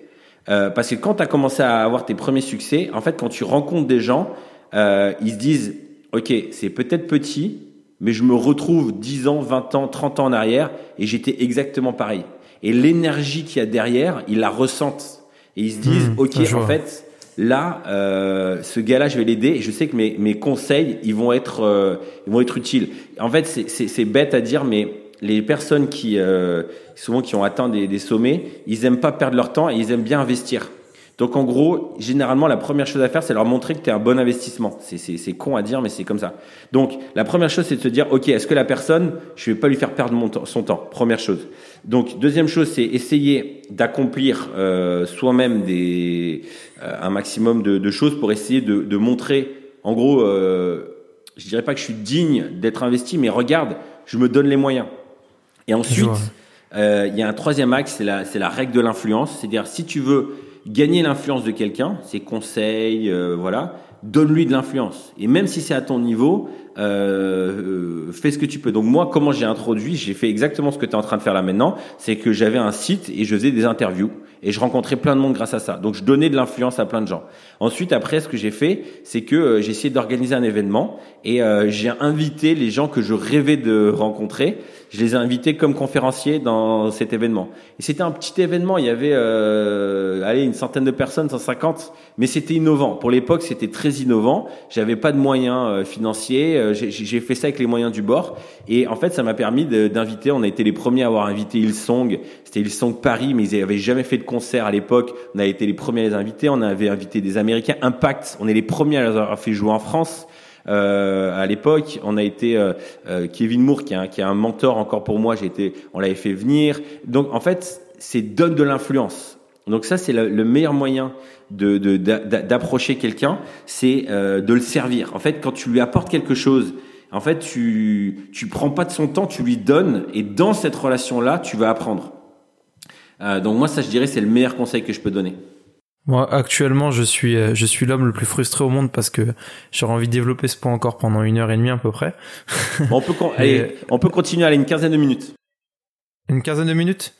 Euh, parce que quand tu as commencé à avoir tes premiers succès, en fait, quand tu rencontres des gens, euh, ils se disent, OK, c'est peut-être petit, mais je me retrouve 10 ans, 20 ans, 30 ans en arrière et j'étais exactement pareil. Et l'énergie qu'il y a derrière, ils la ressentent. Et ils se disent, Mmh, OK, en fait, là, euh, ce gars-là, je vais l'aider et je sais que mes, mes conseils, ils vont être, euh, ils vont être utiles. En fait, c'est- bête à dire, mais les personnes qui, euh, souvent qui ont atteint des, des sommets, ils aiment pas perdre leur temps et ils aiment bien investir. Donc en gros, généralement, la première chose à faire, c'est leur montrer que tu es un bon investissement. C'est- con à dire, mais c'est comme ça. Donc la première chose, c'est de se dire, OK, est-ce que la personne, je vais pas lui faire perdre mon temps, son temps? Première chose. Donc deuxième chose, c'est essayer d'accomplir euh, soi-même des euh, un maximum de, de choses pour essayer de, de montrer, en gros, euh, je dirais pas que je suis digne d'être investi, mais regarde, je me donne les moyens. Et ensuite, euh, il y a un troisième axe, c'est la, c'est la règle de l'influence. C'est-à-dire, si tu veux gagner l'influence de quelqu'un, ses conseils, euh, voilà, donne-lui de l'influence. Et même si c'est à ton niveau, euh, fais ce que tu peux. Donc moi, comment j'ai introduit, j'ai fait exactement ce que tu es en train de faire là maintenant, c'est que j'avais un site et je faisais des interviews et je rencontrais plein de monde grâce à ça. Donc je donnais de l'influence à plein de gens. Ensuite, après, ce que j'ai fait, c'est que euh, j'ai essayé d'organiser un événement et euh, j'ai invité les gens que je rêvais de rencontrer. Je les ai invités comme conférenciers dans cet événement. Et c'était un petit événement. Il y avait, euh, allez, une centaine de personnes, 150, mais c'était innovant. Pour l'époque, c'était très innovant. J'avais pas de moyens financiers. Euh, j'ai- fait ça avec les moyens du bord. Et en fait, ça m'a permis d'inviter. On a été les premiers à avoir invité Hillsong. C'était Hillsong Paris, mais ils avaient jamais fait de concert à l'époque. On a été les premiers à les inviter. On avait invité des Américains. Impact. On est les premiers à les avoir fait jouer en France. Euh, à l'époque, on a été euh, Kevin Moore, qui est, un, qui est un mentor encore pour moi. J'ai été, on l'avait fait venir. Donc, en fait, c'est donne de l'influence. Donc ça, c'est le, le meilleur moyen de de- d'a- d'approcher quelqu'un, c'est euh, de le servir. En fait, quand tu lui apportes quelque chose, en fait, tu tu prends pas de son temps, tu lui donnes, et dans cette relation-là, tu vas apprendre. Euh, donc moi, ça, je dirais, c'est le meilleur conseil que je peux donner. Moi, actuellement, je suis, euh, je suis l'homme le plus frustré au monde parce que j'aurais envie de développer ce point encore pendant une heure et demie à peu près. On peut *laughs* Et- allez, on peut continuer à une quinzaine de minutes. Une quinzaine de minutes?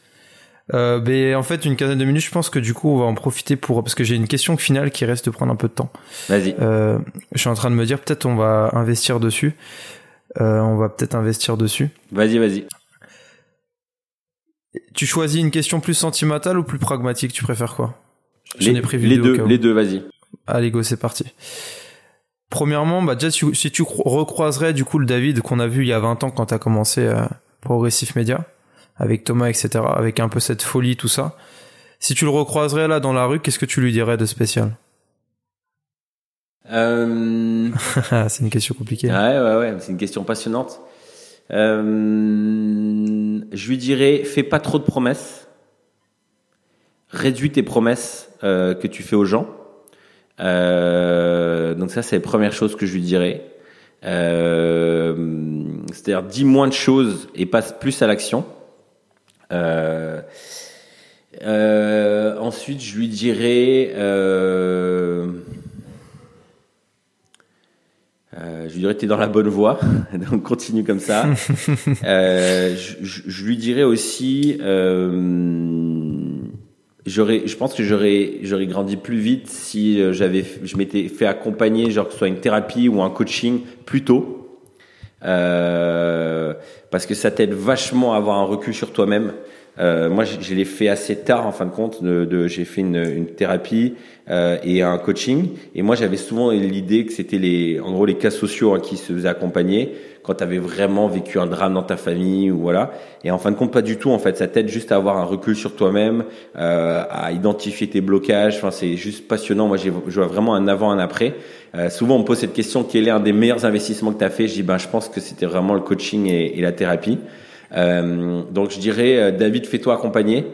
Euh, ben, en fait, une quinzaine de minutes, je pense que du coup, on va en profiter pour parce que j'ai une question finale qui reste de prendre un peu de temps. Vas-y. Euh, je suis en train de me dire peut-être on va investir dessus. Euh, on va peut-être investir dessus. Vas-y, vas-y. Tu choisis une question plus sentimentale ou plus pragmatique? Tu préfères quoi? J'en Les, ai prévu les deux les deux, vas-y. Allez go, c'est parti. Premièrement, bah déjà si, si tu cro- recroiserais du coup le David qu'on a vu il y a 20 ans quand t'as commencé euh, Progressif Media? Avec Thomas etc. avec un peu cette folie tout ça. Si tu le recroiserais là dans la rue, qu'est-ce que tu lui dirais de spécial? Euh... *laughs* C'est une question compliquée. Ouais, ouais, ouais, c'est une question passionnante. Euh, je lui dirais, fais pas trop de promesses. Réduis tes promesses euh, que tu fais aux gens. Donc ça, c'est la première chose que je lui dirais. C'est-à-dire, dis moins de choses et passe plus à l'action. Euh, Euh, ensuite, je lui dirais. Euh, euh, je lui dirais, tu es dans la bonne voie, *laughs* donc continue comme ça. *laughs* je, je, lui dirais aussi, j'aurais, je pense que j'aurais, j'aurais grandi plus vite si j'avais, je m'étais fait accompagner, genre que ce soit une thérapie ou un coaching plus tôt, parce que ça t'aide vachement à avoir un recul sur toi-même. Euh, moi, je, l'ai fait assez tard en fin de compte. De, de j'ai fait une, une thérapie euh, et un coaching. Et moi, j'avais souvent l'idée que c'était les, en gros, les cas sociaux hein, qui se faisaient accompagner quand tu avais vraiment vécu un drame dans ta famille ou voilà. Et en fin de compte, pas du tout. En fait, ça t'aide juste à avoir un recul sur toi-même, euh, à identifier tes blocages. Enfin, c'est juste passionnant. Moi, je vois vraiment un avant, un après. Euh, souvent, on me pose cette question quel est un des meilleurs investissements que tu as fait? Je dis, ben, je pense que c'était vraiment le coaching et la thérapie. Euh, donc je dirais euh, David, fais-toi accompagner.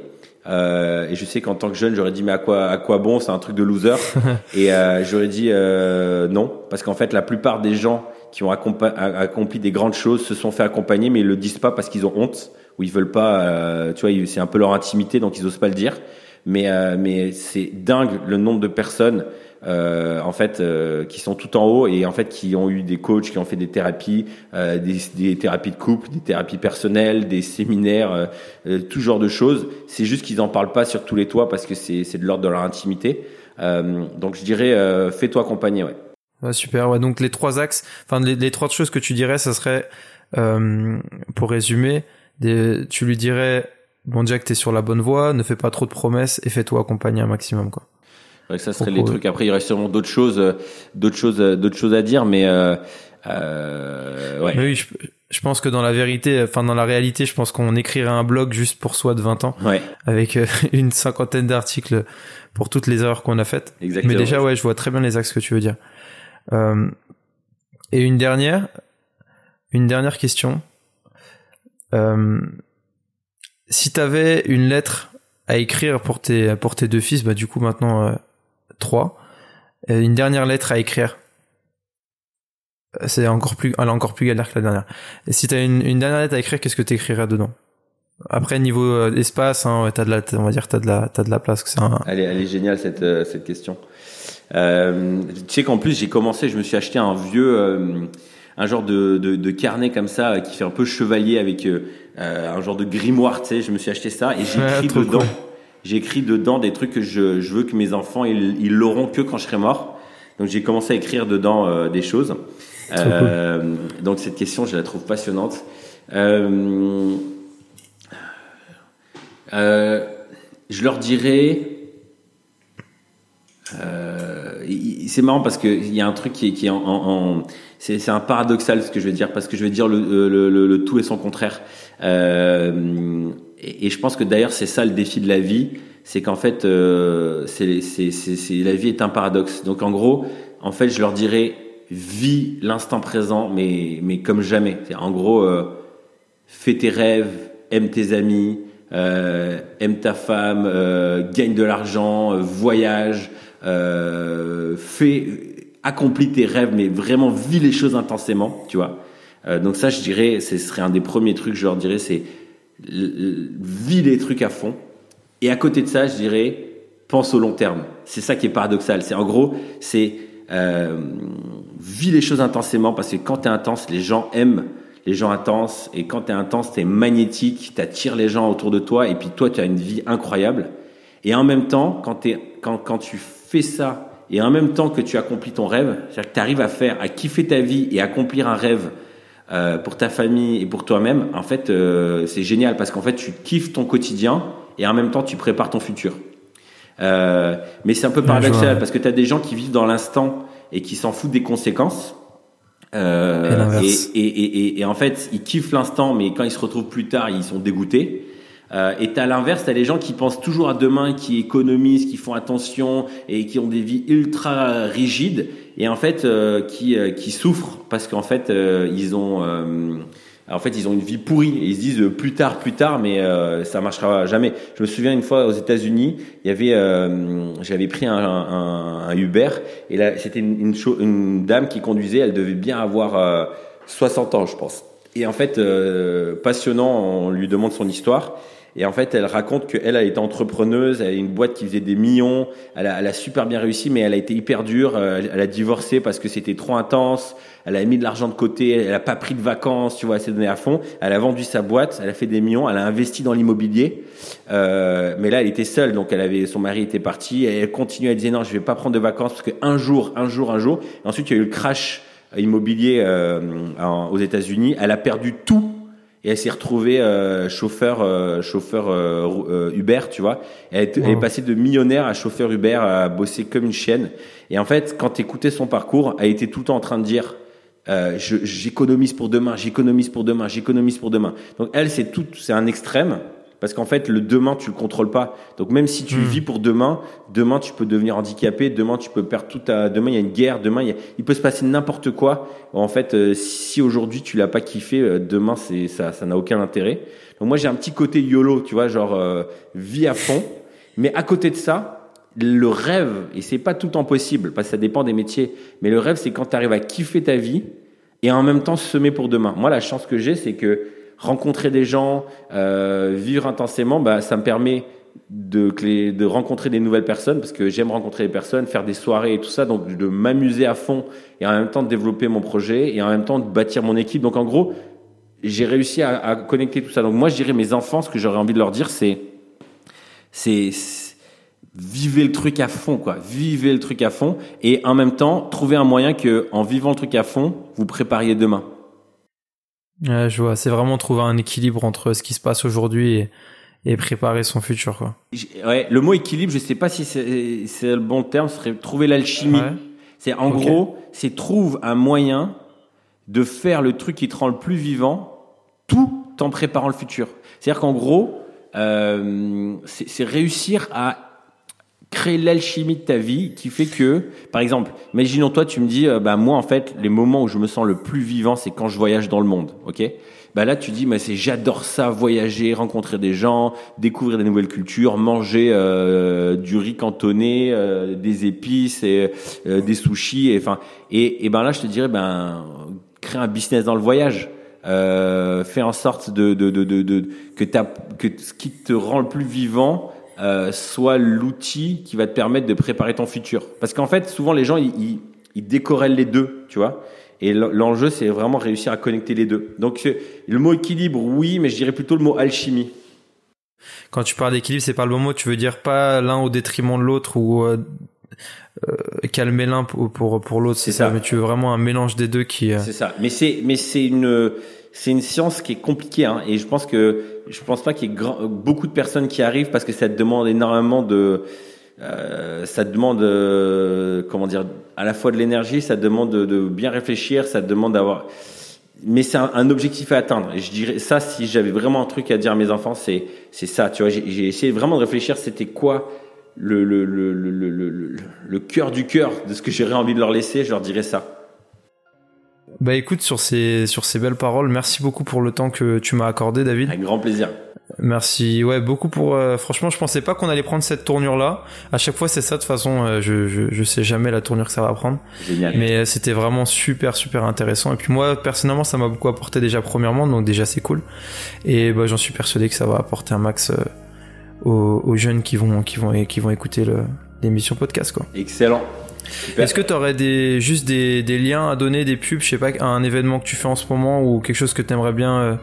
Euh, et je sais qu'en tant que jeune, j'aurais dit mais à quoi à quoi bon? C'est un truc de loser. *laughs* et euh, j'aurais dit euh, non, parce qu'en fait, la plupart des gens qui ont accompli des grandes choses se sont fait accompagner, mais ils le disent pas parce qu'ils ont honte ou ils veulent pas. Tu vois, c'est un peu leur intimité, donc ils osent pas le dire. Mais mais c'est dingue le nombre de personnes euh, en fait, euh, qui sont tout en haut et en fait qui ont eu des coachs, qui ont fait des thérapies, euh, des, des, thérapies de couple, des thérapies personnelles, des séminaires, euh, euh, tout genre de choses. C'est juste qu'ils en parlent pas sur tous les toits parce que c'est c'est de l'ordre de leur intimité. donc je dirais, fais-toi accompagner, ouais. ouais. super. Ouais, donc les trois axes, enfin les, trois choses que tu dirais, ça serait, pour résumer, tu lui dirais, bon Jack, t'es sur la bonne voie, ne fais pas trop de promesses et fais-toi accompagner un maximum, quoi ça serait les trucs. Après, il reste sûrement d'autres choses, euh, d'autres choses, euh, d'autres choses à dire, mais euh, euh, ouais. Mais oui, je, je, pense que dans la vérité, enfin dans la réalité, je pense qu'on écrirait un blog juste pour soi de 20 ans, ouais. avec *laughs* une cinquantaine d'articles pour toutes les erreurs qu'on a faites. Exactement. Mais déjà, ouais, je vois très bien les axes que tu veux dire. Euh, et une dernière, une dernière question. Si t'avais une lettre à écrire pour tes pour tes deux fils, bah du coup maintenant 3. Euh, une dernière lettre à écrire. Euh, c'est encore plus, elle est encore plus galère que la dernière. Et si t'as une, une dernière lettre à écrire, qu'est-ce que t'écrirais dedans? Après niveau euh, espace, hein, t'as de la, on va dire t'as de la, t'as de la place. C'est un... Elle est, elle est géniale cette cette question. Euh, tu sais qu'en plus j'ai commencé, je me suis acheté un vieux, euh, un genre de, de, de, carnet comme ça qui fait un peu chevalier avec un genre de grimoire. Tu sais, je me suis acheté ça et j'ai écrit dedans. Cool j'écris dedans des trucs que je, je, veux que mes enfants ils, ils l'auront que quand je serai mort. Donc j'ai commencé à écrire dedans euh, des choses. *laughs* Euh, donc cette question, je la trouve passionnante. Euh, je leur dirais. C'est marrant parce qu'il y a un truc qui est, qui est en, en, c'est un paradoxal ce que je vais dire parce que je vais dire le, le, le, le tout et son contraire. Euh, et, je pense que d'ailleurs c'est ça le défi de la vie, c'est qu'en fait euh, c'est, la vie est un paradoxe. Donc en gros, en fait, je leur dirais vis l'instant présent, mais mais comme jamais. En gros, euh, fais tes rêves, aime tes amis, euh, aime ta femme, euh, gagne de l'argent, voyage, fais, accomplis tes rêves, mais vraiment vis les choses intensément, tu vois. donc ça, je dirais, ce serait un des premiers trucs. Je leur dirais, c'est vis les trucs à fond. Et à côté de ça, je dirais, pense au long terme. C'est ça qui est paradoxal. C'est en gros, c'est euh, vis les choses intensément parce que quand tu es intense, les gens aiment les gens intenses. Et quand tu es intense, tu es magnétique, tu attires les gens autour de toi. Et puis toi, tu as une vie incroyable. Et en même temps, quand, quand, quand tu fais ça, et en même temps que tu accomplis ton rêve, c'est-à-dire que tu arrives à faire, à kiffer ta vie et accomplir un rêve euh, pour ta famille et pour toi-même, en fait, euh, c'est génial parce qu'en fait, tu kiffes ton quotidien et en même temps, tu prépares ton futur. Euh, mais c'est un peu paradoxal parce que tu as des gens qui vivent dans l'instant et qui s'en foutent des conséquences. Euh, et, et, et, et, en fait, ils kiffent l'instant, mais quand ils se retrouvent plus tard, ils sont dégoûtés. Euh, et à l'inverse, t'as les gens qui pensent toujours à demain, qui économisent, qui font attention et qui ont des vies ultra rigides et en fait euh, qui euh, qui souffrent parce qu'en fait euh, ils ont en fait ils ont une vie pourrie et ils se disent plus tard plus tard mais ça marchera jamais. Je me souviens une fois aux États-Unis, il y avait j'avais pris un, Uber et là c'était une, dame qui conduisait, elle devait bien avoir 60 ans je pense. Et en fait, passionnant, on lui demande son histoire. Et en fait, elle raconte qu'elle a été entrepreneuse, elle a une boîte qui faisait des millions, elle a, elle a super bien réussi, mais elle a été hyper dure. Euh, elle, a divorcé parce que c'était trop intense. Elle a mis de l'argent de côté, elle a pas pris de vacances, tu vois, elle s'est donnée à fond. Elle a vendu sa boîte, elle a fait des millions, elle a investi dans l'immobilier. Euh, mais là, elle était seule, donc elle avait son mari était parti. Et elle continuait, elle disait non, je vais pas prendre de vacances parce que un jour, un jour, un jour. Et ensuite, il y a eu le crash immobilier euh, aux États-Unis. Elle a perdu tout et elle s'est retrouvée euh, chauffeur euh, chauffeur euh, Uber tu vois. Elle est, elle est, passée de millionnaire à chauffeur Uber à bosser comme une chienne. Et en fait quand tu écoutais son parcours elle était tout le temps en train de dire j'économise pour demain j'économise pour demain j'économise pour demain. Donc elle c'est tout c'est un extrême parce qu'en fait, le demain, tu le contrôles pas. Donc même si tu hmm. vis pour demain, demain tu peux devenir handicapé, demain tu peux perdre tout ta. Demain il y a une guerre, demain il, il peut se passer n'importe quoi. En fait, euh, si aujourd'hui tu l'as pas kiffé, euh, demain c'est ça, ça n'a aucun intérêt. Donc moi j'ai un petit côté yolo, tu vois, genre euh, vie à fond. Mais à côté de ça, le rêve et c'est pas tout le temps possible parce que ça dépend des métiers. Mais le rêve c'est quand tu arrives à kiffer ta vie et en même temps semer pour demain. Moi la chance que j'ai c'est que rencontrer des gens, euh, vivre intensément, bah, ça me permet de, de rencontrer des nouvelles personnes parce que j'aime rencontrer des personnes, faire des soirées et tout ça, donc de m'amuser à fond et en même temps de développer mon projet et en même temps de bâtir mon équipe. Donc en gros, j'ai réussi à, à, connecter tout ça. Donc moi, je dirais mes enfants, ce que j'aurais envie de leur dire, c'est, c'est, vivez le truc à fond, quoi. Vivez le truc à fond et en même temps, trouver un moyen que, en vivant le truc à fond, vous prépariez demain. Ouais, je vois. C'est vraiment trouver un équilibre entre ce qui se passe aujourd'hui et, et, préparer son futur, quoi. Ouais, le mot équilibre, je sais pas si c'est le bon terme, ce serait trouver l'alchimie. C'est en gros, c'est trouve un moyen de faire le truc qui te rend le plus vivant, tout en préparant le futur. C'est-à-dire qu'en gros, euh, c'est réussir à créer l'alchimie de ta vie qui fait que, par exemple, imaginons toi, tu me dis, euh, bah moi en fait, les moments où je me sens le plus vivant, c'est quand je voyage dans le monde, ok? Bah là, tu dis, mais c'est j'adore ça, voyager, rencontrer des gens, découvrir des nouvelles cultures, manger euh, du riz cantonné, euh, des épices et des sushis, et enfin, et, et ben là, je te dirais, ben crée un business dans le voyage. Euh, fais en sorte de, de, de, de, de que, que ce qui te rend le plus vivant, euh, soit l'outil qui va te permettre de préparer ton futur. Parce qu'en fait, souvent les gens ils, ils, décorrèlent les deux, tu vois. Et l'enjeu, c'est vraiment réussir à connecter les deux. Donc le mot équilibre, oui, mais je dirais plutôt le mot alchimie. Quand tu parles d'équilibre, c'est pas le bon mot. Tu veux dire pas l'un au détriment de l'autre ou euh, euh calmer l'un pour pour, pour l'autre. C'est ça. Mais tu veux vraiment un mélange des deux qui. C'est ça. Mais c'est mais c'est une c'est une science qui est compliquée hein, et je pense que je pense pas qu'il y ait beaucoup de personnes qui arrivent parce que ça te demande énormément de euh, ça te demande euh, comment dire à la fois de l'énergie, ça te demande de, bien réfléchir, ça te demande d'avoir mais c'est un, un, objectif à atteindre. Et je dirais ça si j'avais vraiment un truc à dire à mes enfants, c'est c'est ça, tu vois, j'ai essayé vraiment de réfléchir c'était quoi le le, le, le, le, le cœur du cœur de ce que j'aurais envie de leur laisser, je leur dirais ça. Bah écoute, sur ces, sur ces belles paroles, merci beaucoup pour le temps que tu m'as accordé, David. Avec grand plaisir. Merci, ouais, beaucoup pour. Euh, franchement, je pensais pas qu'on allait prendre cette tournure-là. À chaque fois, c'est ça. De toute façon, euh, je, je, je sais jamais la tournure que ça va prendre. Génial. Mais euh, c'était vraiment super, super intéressant. Et puis moi, personnellement, ça m'a beaucoup apporté déjà premièrement, donc déjà c'est cool. Et bah, j'en suis persuadé que ça va apporter un max aux, aux, jeunes qui vont, qui vont, qui vont écouter l'émission podcast, quoi. Excellent. Est-ce que tu aurais des, juste des, des, liens à donner, des pubs, je sais pas, un événement que tu fais en ce moment ou quelque chose que tu aimerais bien euh,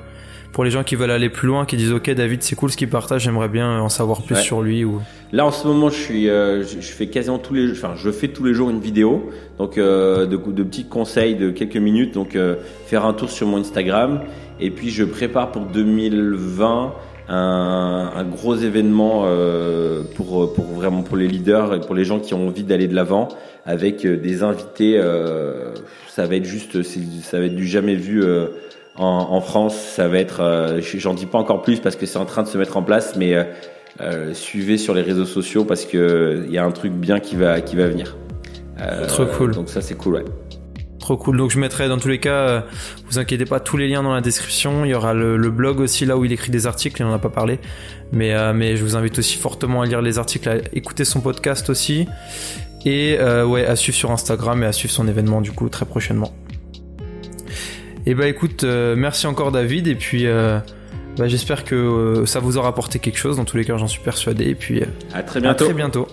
pour les gens qui veulent aller plus loin, qui disent ok David c'est cool ce qu'il partage, j'aimerais bien en savoir plus sur lui ou? Là en ce moment je suis, euh, je, fais quasiment tous les, enfin je fais tous les jours une vidéo, donc euh, de, de, petits conseils de quelques minutes, donc faire un tour sur mon Instagram. Et puis je prépare pour 2020 un, un gros événement euh, pour, pour vraiment pour les leaders et pour les gens qui ont envie d'aller de l'avant avec euh, des invités. Euh, ça va être juste, ça va être du jamais vu euh, en, en, France. Ça va être, j'en dis pas encore plus parce que c'est en train de se mettre en place, mais suivez sur les réseaux sociaux parce que il y a un truc bien qui va qui va venir. Trop cool. Donc ça c'est cool, ouais trop cool. Donc je mettrai dans tous les cas, euh, vous inquiétez pas, tous les liens dans la description. Il y aura le, blog aussi là où il écrit des articles, il n'en a pas parlé. Mais, euh, mais je vous invite aussi fortement à lire les articles, à écouter son podcast aussi. Et euh, ouais, à suivre sur Instagram et à suivre son événement du coup très prochainement. Et bah écoute, merci encore David et puis bah, j'espère que ça vous aura apporté quelque chose. Dans tous les cas, j'en suis persuadé. Et puis à très bientôt. À très bientôt.